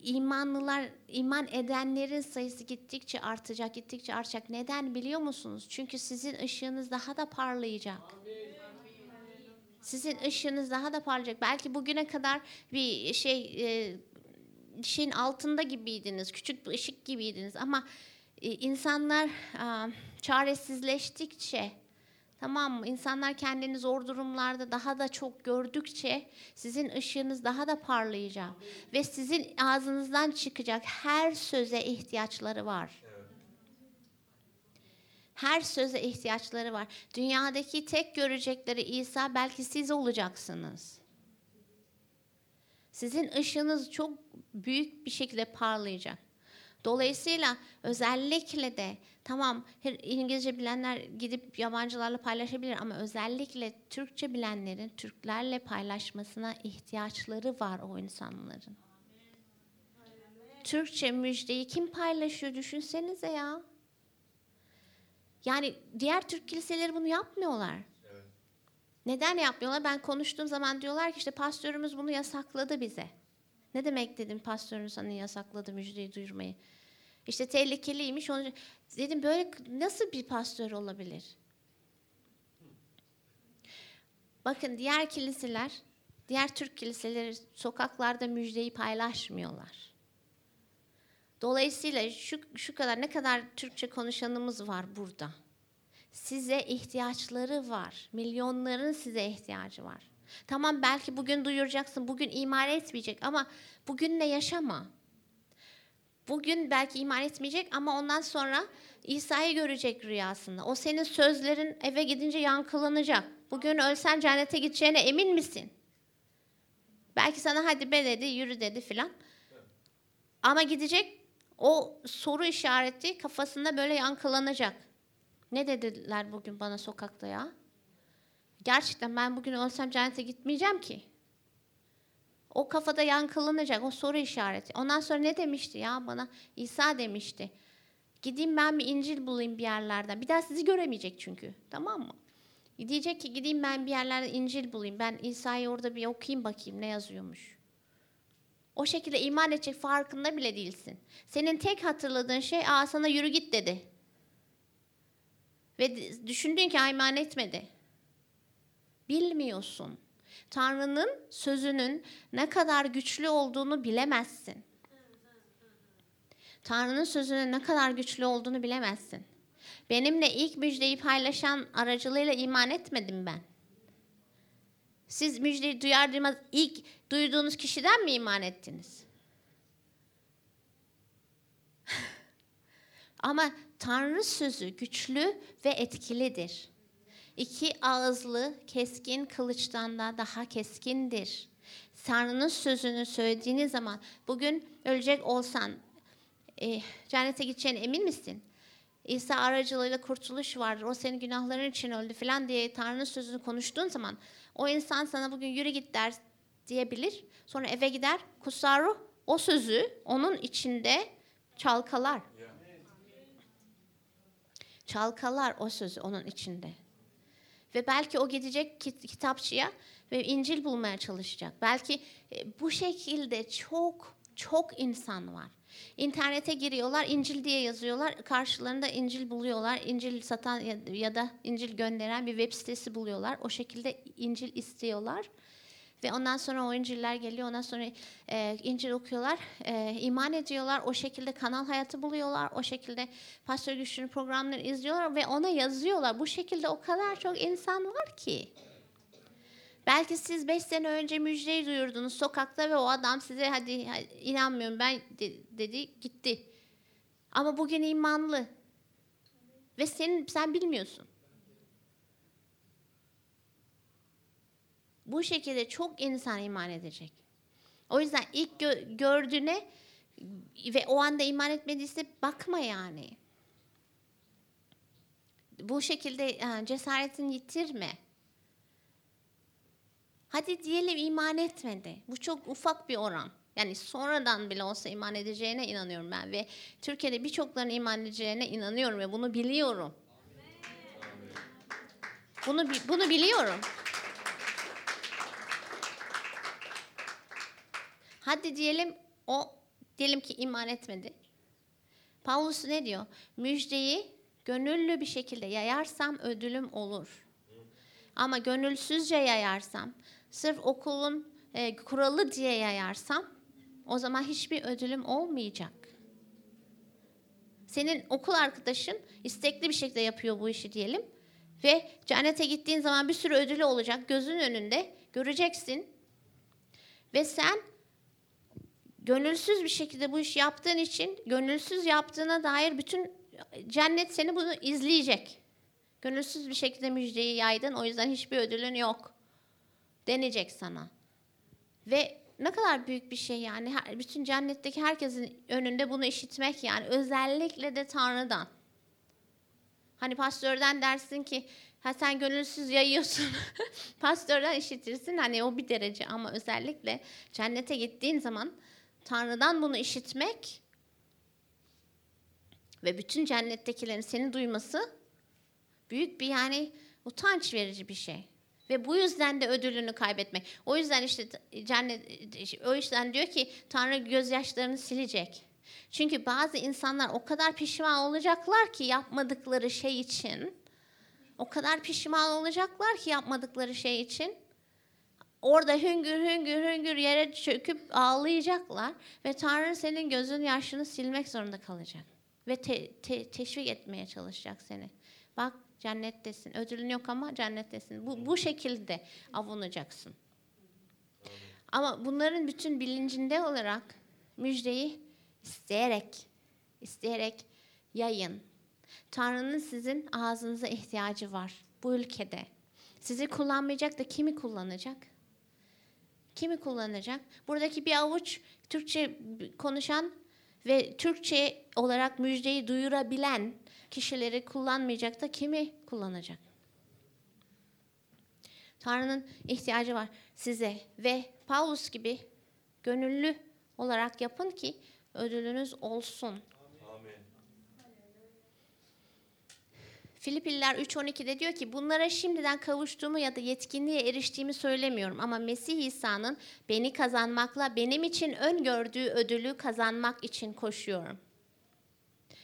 imanlılar, iman edenlerin sayısı gittikçe artacak, gittikçe artacak. Neden biliyor musunuz? Çünkü sizin ışığınız daha da parlayacak. Sizin ışığınız daha da parlayacak. Belki bugüne kadar bir şey e, şeyin altında gibiydiniz, küçük bir ışık gibiydiniz ama e, insanlar çaresizleştikçe Tamam mı? İnsanlar kendini zor durumlarda daha da çok gördükçe sizin ışığınız daha da parlayacak. Ve sizin ağzınızdan çıkacak her söze ihtiyaçları var. Her söze ihtiyaçları var. Dünyadaki tek görecekleri İsa belki siz olacaksınız. Sizin ışığınız çok büyük bir şekilde parlayacak. Dolayısıyla özellikle de tamam İngilizce bilenler gidip yabancılarla paylaşabilir ama özellikle Türkçe bilenlerin Türklerle paylaşmasına ihtiyaçları var o insanların. Türkçe müjdeyi kim paylaşıyor düşünsenize ya. Yani diğer Türk kiliseleri bunu yapmıyorlar. Neden yapmıyorlar? Ben konuştuğum zaman diyorlar ki işte pastörümüz bunu yasakladı bize. Ne demek dedim pastörünüz hani yasakladı müjdeyi duyurmayı. İşte tehlikeliymiş. Onu, dedim böyle nasıl bir pastör olabilir? Bakın diğer kiliseler, diğer Türk kiliseleri sokaklarda müjdeyi paylaşmıyorlar. Dolayısıyla şu, şu kadar ne kadar Türkçe konuşanımız var burada. Size ihtiyaçları var. Milyonların size ihtiyacı var. Tamam belki bugün duyuracaksın, bugün iman etmeyecek ama bugünle yaşama. Bugün belki iman etmeyecek ama ondan sonra İsa'yı görecek rüyasında. O senin sözlerin eve gidince yankılanacak. Bugün ölsen cennete gideceğine emin misin? Belki sana hadi be dedi, yürü dedi filan. Ama gidecek o soru işareti kafasında böyle yankılanacak. Ne dediler bugün bana sokakta ya? Gerçekten ben bugün ölsem cennete gitmeyeceğim ki. O kafada yankılanacak o soru işareti. Ondan sonra ne demişti ya bana? İsa demişti. Gideyim ben bir İncil bulayım bir yerlerden. Bir daha sizi göremeyecek çünkü. Tamam mı? Diyecek ki gideyim ben bir yerlerden İncil bulayım. Ben İsa'yı orada bir okuyayım bakayım ne yazıyormuş. O şekilde iman edecek farkında bile değilsin. Senin tek hatırladığın şey aa sana yürü git dedi. Ve düşündün ki iman etmedi. Bilmiyorsun. Tanrı'nın sözünün ne kadar güçlü olduğunu bilemezsin. Tanrı'nın sözünün ne kadar güçlü olduğunu bilemezsin. Benimle ilk müjdeyi paylaşan aracılığıyla iman etmedim ben. Siz müjdeyi duyar duymaz ilk duyduğunuz kişiden mi iman ettiniz? Ama Tanrı sözü güçlü ve etkilidir. İki ağızlı keskin kılıçtan da daha keskindir. Tanrı'nın sözünü söylediğiniz zaman bugün ölecek olsan e, cennete gideceğine emin misin? İsa aracılığıyla kurtuluş vardır. O senin günahların için öldü falan diye Tanrı'nın sözünü konuştuğun zaman o insan sana bugün yürü git der diyebilir. Sonra eve gider. Kutsal ruh o sözü onun içinde çalkalar. Çalkalar o sözü onun içinde. Ve belki o gidecek kit- kitapçıya ve İncil bulmaya çalışacak. Belki e, bu şekilde çok çok insan var. İnternete giriyorlar, İncil diye yazıyorlar. Karşılarında İncil buluyorlar. İncil satan ya da İncil gönderen bir web sitesi buluyorlar. O şekilde İncil istiyorlar. Ve ondan sonra o İncil'ler geliyor. Ondan sonra e, İncil okuyorlar. e, iman ediyorlar. O şekilde kanal hayatı buluyorlar. O şekilde Pastör Güçlü'nün programlarını izliyorlar ve ona yazıyorlar. Bu şekilde o kadar çok insan var ki. Belki siz beş sene önce müjdeyi duyurdunuz sokakta ve o adam size hadi, hadi inanmıyorum ben de- dedi gitti. Ama bugün imanlı. Ve senin sen bilmiyorsun. Bu şekilde çok insan iman edecek. O yüzden ilk gö- gördüğüne ve o anda iman etmediyse bakma yani. Bu şekilde e, cesaretini yitirme. Hadi diyelim iman etmedi. Bu çok ufak bir oran. Yani sonradan bile olsa iman edeceğine inanıyorum ben ve Türkiye'de birçokların iman edeceğine inanıyorum ve bunu biliyorum. Bunu bi- bunu biliyorum. Hadi diyelim o diyelim ki iman etmedi. Paulus ne diyor? Müjdeyi gönüllü bir şekilde yayarsam ödülüm olur. Ama gönülsüzce yayarsam, sırf okulun e, kuralı diye yayarsam o zaman hiçbir ödülüm olmayacak. Senin okul arkadaşın istekli bir şekilde yapıyor bu işi diyelim ve cennete gittiğin zaman bir sürü ödülü olacak gözünün önünde göreceksin ve sen gönülsüz bir şekilde bu işi yaptığın için gönülsüz yaptığına dair bütün cennet seni bunu izleyecek. Gönülsüz bir şekilde müjdeyi yaydın o yüzden hiçbir ödülün yok denecek sana. Ve ne kadar büyük bir şey yani bütün cennetteki herkesin önünde bunu işitmek yani özellikle de Tanrı'dan. Hani pastörden dersin ki ha sen gönülsüz yayıyorsun. pastörden işitirsin hani o bir derece ama özellikle cennete gittiğin zaman Tanrı'dan bunu işitmek ve bütün cennettekilerin seni duyması büyük bir yani utanç verici bir şey. Ve bu yüzden de ödülünü kaybetmek. O yüzden işte cennet o yüzden diyor ki Tanrı gözyaşlarını silecek. Çünkü bazı insanlar o kadar pişman olacaklar ki yapmadıkları şey için. O kadar pişman olacaklar ki yapmadıkları şey için. Orada hüngür hüngür hüngür yere çöküp ağlayacaklar ve Tanrı senin gözün yaşını silmek zorunda kalacak ve te- te- teşvik etmeye çalışacak seni. Bak cennettesin. Ödülün yok ama cennettesin. Bu bu şekilde avunacaksın. Ama bunların bütün bilincinde olarak müjdeyi isteyerek isteyerek yayın. Tanrı'nın sizin ağzınıza ihtiyacı var bu ülkede. Sizi kullanmayacak da kimi kullanacak? Kimi kullanacak? Buradaki bir avuç Türkçe konuşan ve Türkçe olarak müjdeyi duyurabilen kişileri kullanmayacak da kimi kullanacak? Tanrı'nın ihtiyacı var size ve Paulus gibi gönüllü olarak yapın ki ödülünüz olsun. Filipililer 3.12'de diyor ki bunlara şimdiden kavuştuğumu ya da yetkinliğe eriştiğimi söylemiyorum ama Mesih İsa'nın beni kazanmakla benim için öngördüğü ödülü kazanmak için koşuyorum.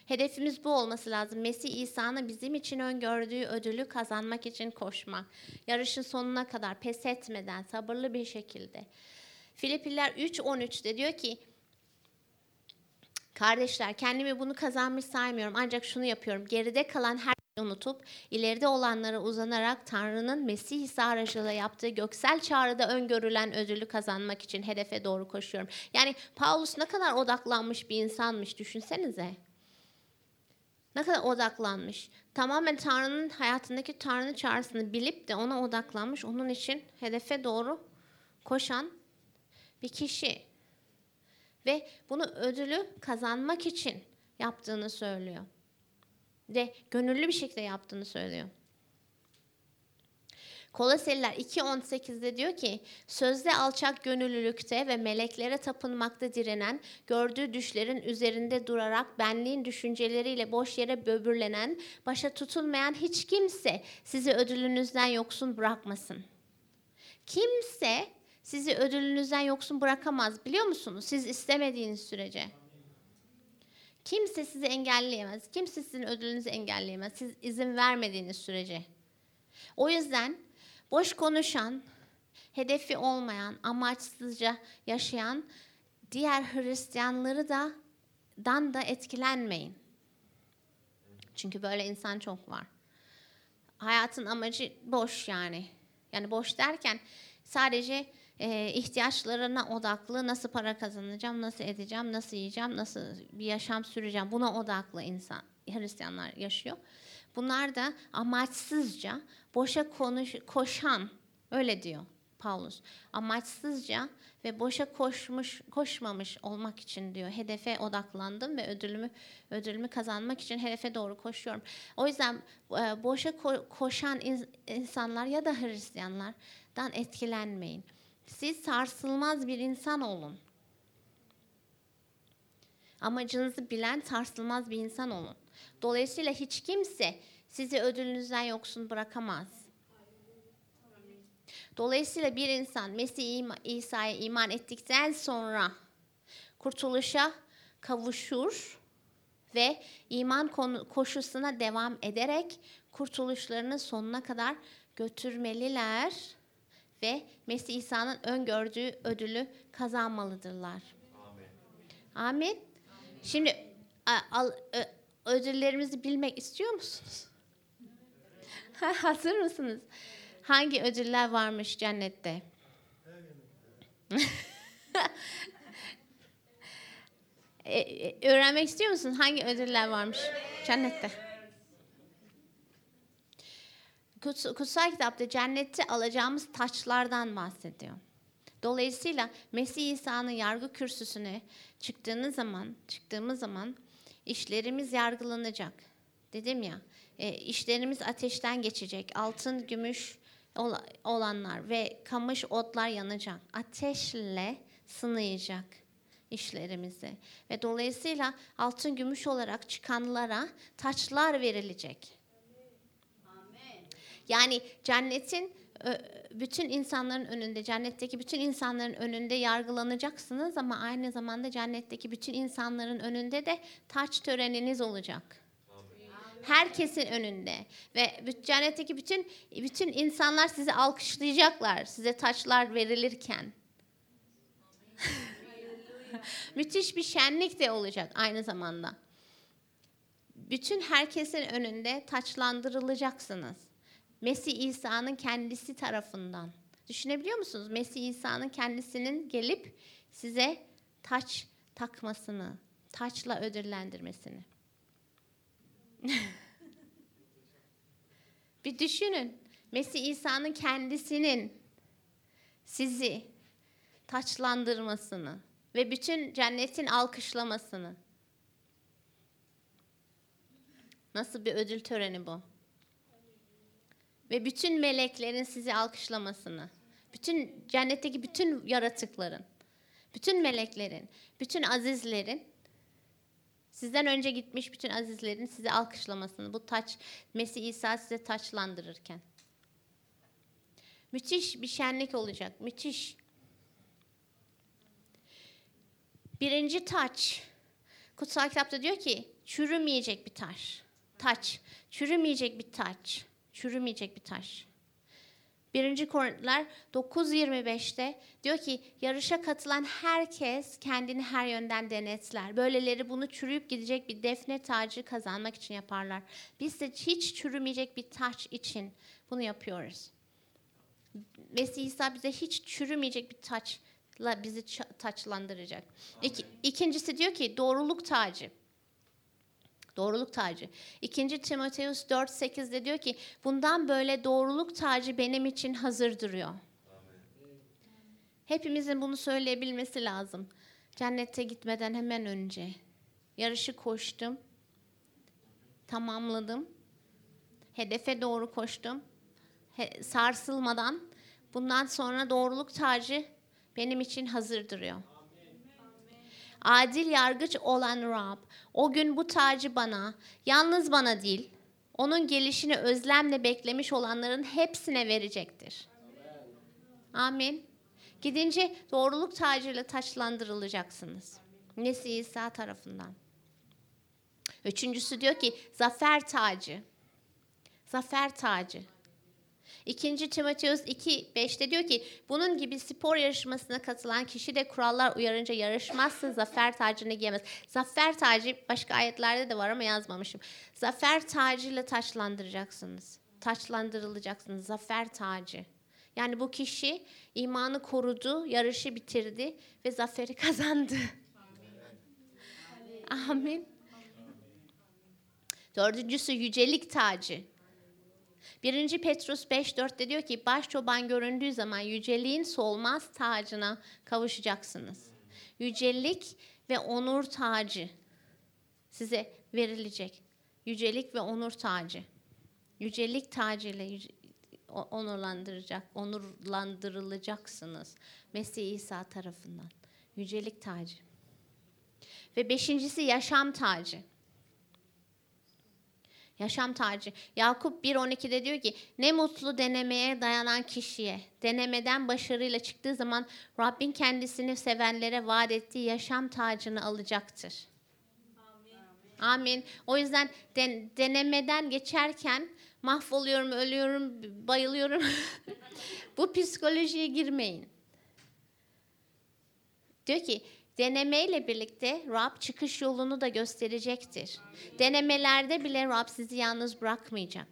Hedefimiz bu olması lazım. Mesih İsa'nın bizim için öngördüğü ödülü kazanmak için koşmak. Yarışın sonuna kadar pes etmeden sabırlı bir şekilde. Filipililer 3.13'te diyor ki Kardeşler kendimi bunu kazanmış saymıyorum ancak şunu yapıyorum. Geride kalan her unutup ileride olanlara uzanarak Tanrı'nın Mesih İsa aracılığıyla yaptığı göksel çağrıda öngörülen ödülü kazanmak için hedefe doğru koşuyorum. Yani Paulus ne kadar odaklanmış bir insanmış düşünsenize. Ne kadar odaklanmış. Tamamen Tanrı'nın hayatındaki Tanrı'nın çağrısını bilip de ona odaklanmış. Onun için hedefe doğru koşan bir kişi. Ve bunu ödülü kazanmak için yaptığını söylüyor. Ve gönüllü bir şekilde yaptığını söylüyor. Koloseliler 2.18'de diyor ki sözde alçak gönüllülükte ve meleklere tapınmakta direnen, gördüğü düşlerin üzerinde durarak benliğin düşünceleriyle boş yere böbürlenen, başa tutulmayan hiç kimse sizi ödülünüzden yoksun bırakmasın. Kimse sizi ödülünüzden yoksun bırakamaz biliyor musunuz? Siz istemediğiniz sürece. Kimse sizi engelleyemez. Kimse sizin ödülünüzü engelleyemez. Siz izin vermediğiniz sürece. O yüzden boş konuşan, hedefi olmayan, amaçsızca yaşayan diğer Hristiyanları da dan da etkilenmeyin. Çünkü böyle insan çok var. Hayatın amacı boş yani. Yani boş derken sadece e, ihtiyaçlarına odaklı nasıl para kazanacağım, nasıl edeceğim, nasıl yiyeceğim, nasıl bir yaşam süreceğim buna odaklı insan Hristiyanlar yaşıyor. Bunlar da amaçsızca boşa konuş, koşan öyle diyor Paulus. Amaçsızca ve boşa koşmuş koşmamış olmak için diyor. Hedefe odaklandım ve ödülümü ödülümü kazanmak için hedefe doğru koşuyorum. O yüzden boşa ko- koşan in- insanlar ya da Hristiyanlardan etkilenmeyin. Siz sarsılmaz bir insan olun. Amacınızı bilen sarsılmaz bir insan olun. Dolayısıyla hiç kimse sizi ödülünüzden yoksun bırakamaz. Dolayısıyla bir insan Mesih İsa'ya iman ettikten sonra kurtuluşa kavuşur ve iman koşusuna devam ederek kurtuluşlarını sonuna kadar götürmeliler ve Mesih İsa'nın öngördüğü ödülü kazanmalıdırlar. Amin. Amin. Şimdi al, ödüllerimizi bilmek istiyor musunuz? Hazır mısınız? Hangi ödüller varmış cennette? e, e, öğrenmek istiyor musun? Hangi ödüller varmış cennette? Kutsal kitapta cennette alacağımız taçlardan bahsediyor. Dolayısıyla Mesih İsa'nın yargı kürsüsüne çıktığınız zaman, çıktığımız zaman işlerimiz yargılanacak. Dedim ya, e, işlerimiz ateşten geçecek. Altın, gümüş olanlar ve kamış otlar yanacak. Ateşle sınayacak işlerimizi. Ve dolayısıyla altın, gümüş olarak çıkanlara taçlar verilecek. Yani cennetin bütün insanların önünde, cennetteki bütün insanların önünde yargılanacaksınız ama aynı zamanda cennetteki bütün insanların önünde de taç töreniniz olacak. Herkesin önünde ve cennetteki bütün bütün insanlar sizi alkışlayacaklar size taçlar verilirken. Müthiş bir şenlik de olacak aynı zamanda. Bütün herkesin önünde taçlandırılacaksınız. Mesih İsa'nın kendisi tarafından. Düşünebiliyor musunuz? Mesih İsa'nın kendisinin gelip size taç takmasını, taçla ödüllendirmesini. bir düşünün. Mesih İsa'nın kendisinin sizi taçlandırmasını ve bütün cennetin alkışlamasını. Nasıl bir ödül töreni bu? Ve bütün meleklerin sizi alkışlamasını. Bütün cennetteki bütün yaratıkların, bütün meleklerin, bütün azizlerin sizden önce gitmiş bütün azizlerin sizi alkışlamasını. Bu taç Mesih İsa size taçlandırırken. Müthiş bir şenlik olacak. Müthiş. Birinci taç. Kutsal kitapta diyor ki çürümeyecek bir taş. Taç. Çürümeyecek bir taç çürümeyecek bir taş. 1. Korintiler 9.25'te diyor ki yarışa katılan herkes kendini her yönden denetler. Böyleleri bunu çürüyüp gidecek bir defne tacı kazanmak için yaparlar. Biz de hiç çürümeyecek bir taş için bunu yapıyoruz. Mesih İsa bize hiç çürümeyecek bir taçla bizi taçlandıracak. İki, ikincisi diyor ki doğruluk tacı. Doğruluk tacı. 2. Timoteus 4.8'de diyor ki bundan böyle doğruluk tacı benim için hazır duruyor. Hepimizin bunu söyleyebilmesi lazım. Cennete gitmeden hemen önce. Yarışı koştum. Tamamladım. Hedefe doğru koştum. He- sarsılmadan bundan sonra doğruluk tacı benim için hazır duruyor. Adil yargıç olan Rab, o gün bu tacı bana, yalnız bana değil, onun gelişini özlemle beklemiş olanların hepsine verecektir. Amin. Gidince doğruluk tacıyla taçlandırılacaksınız. Mesih İsa tarafından. Üçüncüsü diyor ki zafer tacı. Zafer tacı. 2. Timoteus 2, 5'te diyor ki bunun gibi spor yarışmasına katılan kişi de kurallar uyarınca yarışmazsa zafer tacını giyemez. Zafer tacı başka ayetlerde de var ama yazmamışım. Zafer tacıyla taçlandıracaksınız. Taçlandırılacaksınız. Zafer tacı. Yani bu kişi imanı korudu, yarışı bitirdi ve zaferi kazandı. Amin. Dördüncüsü yücelik tacı. 1. Petrus 5.4'te diyor ki baş çoban göründüğü zaman yüceliğin solmaz tacına kavuşacaksınız. Yücelik ve onur tacı size verilecek. Yücelik ve onur tacı. Yücelik tacıyla yüce, onurlandıracak, onurlandırılacaksınız. Mesih İsa tarafından. Yücelik tacı. Ve beşincisi yaşam tacı. Yaşam tacı. Yakup 1.12'de diyor ki ne mutlu denemeye dayanan kişiye. Denemeden başarıyla çıktığı zaman Rabbin kendisini sevenlere vaat ettiği yaşam tacını alacaktır. Amin. Amin. O yüzden den, denemeden geçerken mahvoluyorum, ölüyorum, bayılıyorum. Bu psikolojiye girmeyin. Diyor ki Denemeyle birlikte Rab çıkış yolunu da gösterecektir. Denemelerde bile Rab sizi yalnız bırakmayacak.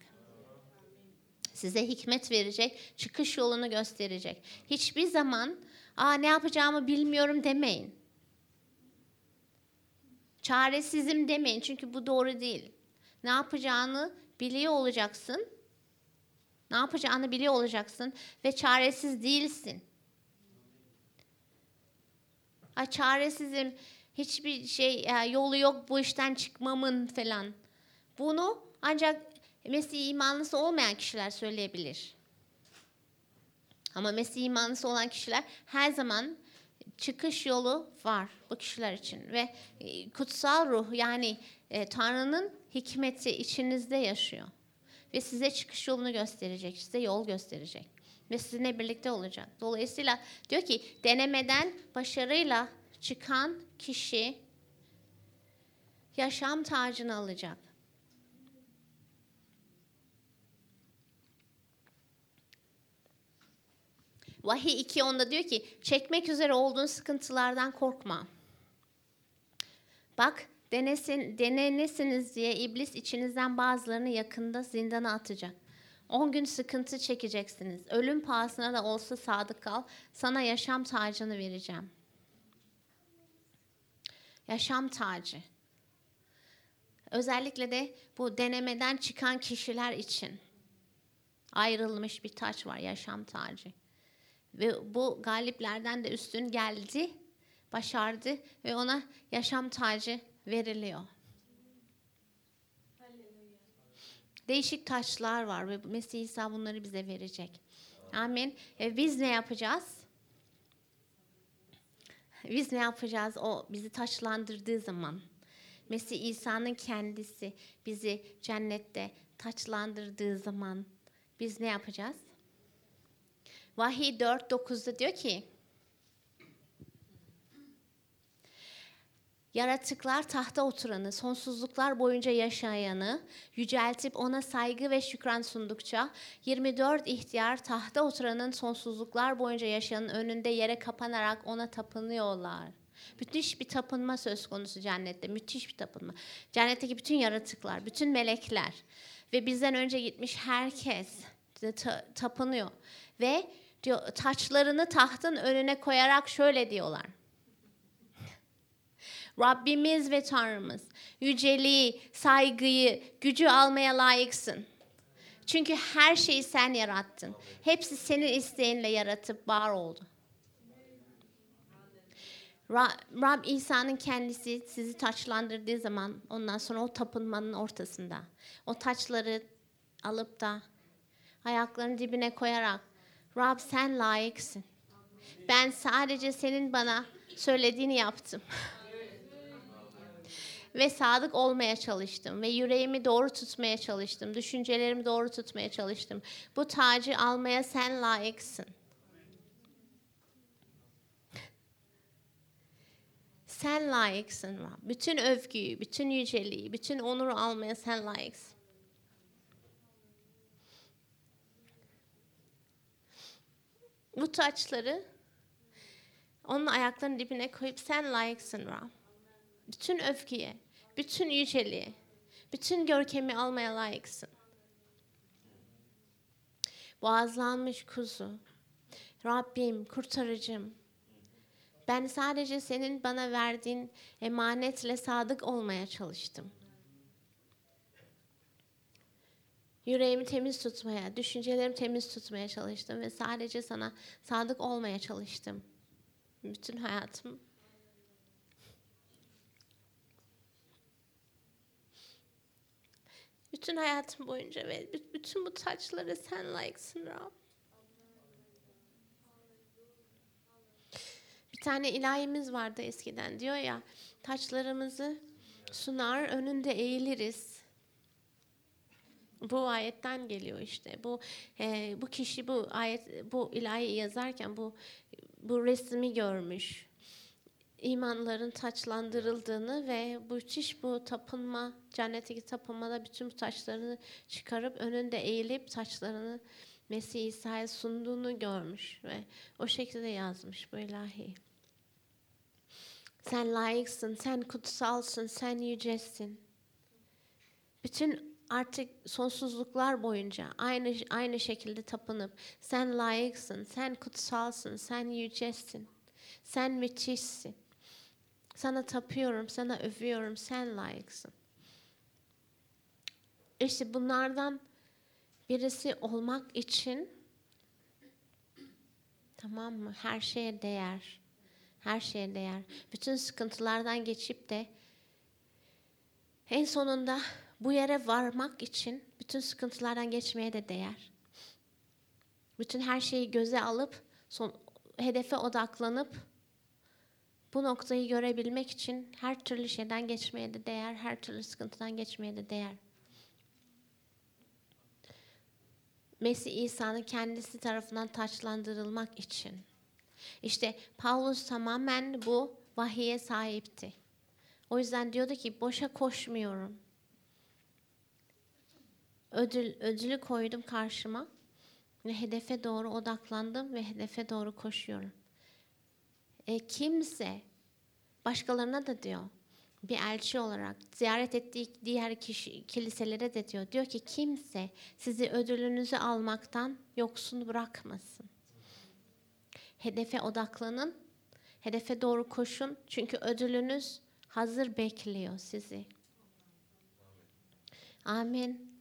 Size hikmet verecek, çıkış yolunu gösterecek. Hiçbir zaman Aa, ne yapacağımı bilmiyorum demeyin. Çaresizim demeyin çünkü bu doğru değil. Ne yapacağını biliyor olacaksın. Ne yapacağını biliyor olacaksın ve çaresiz değilsin. Ay çaresizim, hiçbir şey e, yolu yok bu işten çıkmamın falan. Bunu ancak Mesih imanlısı olmayan kişiler söyleyebilir. Ama Mesih imanlısı olan kişiler her zaman çıkış yolu var bu kişiler için ve e, kutsal ruh yani e, Tanrı'nın hikmeti içinizde yaşıyor ve size çıkış yolunu gösterecek, size yol gösterecek ve sizinle birlikte olacak. Dolayısıyla diyor ki denemeden başarıyla çıkan kişi yaşam tacını alacak. Vahiy 2.10'da diyor ki çekmek üzere olduğun sıkıntılardan korkma. Bak denesin, denenesiniz diye iblis içinizden bazılarını yakında zindana atacak. 10 gün sıkıntı çekeceksiniz. Ölüm pahasına da olsa sadık kal. Sana yaşam tacını vereceğim. Yaşam tacı. Özellikle de bu denemeden çıkan kişiler için ayrılmış bir taç var, yaşam tacı. Ve bu galiplerden de üstün geldi, başardı ve ona yaşam tacı veriliyor. Değişik taçlar var ve Mesih İsa bunları bize verecek. Amin. E biz ne yapacağız? Biz ne yapacağız? O bizi taçlandırdığı zaman. Mesih İsa'nın kendisi bizi cennette taçlandırdığı zaman biz ne yapacağız? Vahiy 4.9'da diyor ki Yaratıklar tahta oturanı, sonsuzluklar boyunca yaşayanı yüceltip ona saygı ve şükran sundukça 24 ihtiyar tahta oturanın sonsuzluklar boyunca yaşayanın önünde yere kapanarak ona tapınıyorlar. Müthiş bir tapınma söz konusu cennette. Müthiş bir tapınma. Cennetteki bütün yaratıklar, bütün melekler ve bizden önce gitmiş herkes ta- tapınıyor. Ve diyor, taçlarını tahtın önüne koyarak şöyle diyorlar. Rabbimiz ve Tanrımız. Yüceliği, saygıyı, gücü almaya layıksın. Çünkü her şeyi sen yarattın. Hepsi senin isteğinle yaratıp var oldu. Ra- Rab İsa'nın kendisi sizi taçlandırdığı zaman ondan sonra o tapınmanın ortasında o taçları alıp da ayaklarının dibine koyarak Rab sen layıksın. Ben sadece senin bana söylediğini yaptım. ve sadık olmaya çalıştım ve yüreğimi doğru tutmaya çalıştım. Düşüncelerimi doğru tutmaya çalıştım. Bu tacı almaya sen layıksın. Sen layıksın Rab. Bütün övgüyü, bütün yüceliği, bütün onuru almaya sen layıksın. Bu taçları onun ayaklarının dibine koyup sen layıksın Rab. Bütün övgüye, bütün yüceliğe, bütün görkemi almaya layıksın. Boğazlanmış kuzu, Rabbim, kurtarıcım, ben sadece senin bana verdiğin emanetle sadık olmaya çalıştım. Yüreğimi temiz tutmaya, düşüncelerimi temiz tutmaya çalıştım ve sadece sana sadık olmaya çalıştım. Bütün hayatım. Bütün hayatım boyunca ve bütün bu taçları sen layıksın Rab. Bir tane ilahimiz vardı eskiden diyor ya taçlarımızı sunar önünde eğiliriz. Bu ayetten geliyor işte. Bu e, bu kişi bu ayet bu ilahi yazarken bu bu resmi görmüş. İmanların taçlandırıldığını ve bu müthiş bu tapınma, cennetteki tapınmada bütün bu taçlarını çıkarıp önünde eğilip taçlarını Mesih İsa'ya sunduğunu görmüş ve o şekilde yazmış bu ilahi. Sen layıksın, sen kutsalsın, sen yücesin. Bütün artık sonsuzluklar boyunca aynı aynı şekilde tapınıp sen layıksın, sen kutsalsın, sen yücesin. Sen müthişsin. Sana tapıyorum, sana övüyorum, sen layıksın. İşte bunlardan birisi olmak için tamam mı? Her şeye değer. Her şeye değer. Bütün sıkıntılardan geçip de en sonunda bu yere varmak için bütün sıkıntılardan geçmeye de değer. Bütün her şeyi göze alıp son, hedefe odaklanıp bu noktayı görebilmek için her türlü şeyden geçmeye de değer, her türlü sıkıntıdan geçmeye de değer. Mesih İsa'nın kendisi tarafından taçlandırılmak için. İşte Paulus tamamen bu vahiye sahipti. O yüzden diyordu ki boşa koşmuyorum. Ödül, ödülü koydum karşıma ve hedefe doğru odaklandım ve hedefe doğru koşuyorum. E, kimse başkalarına da diyor bir elçi olarak ziyaret ettiği diğer kişi, kiliselere de diyor. Diyor ki kimse sizi ödülünüzü almaktan yoksun bırakmasın. Hedefe odaklanın. Hedefe doğru koşun. Çünkü ödülünüz hazır bekliyor sizi. Amin.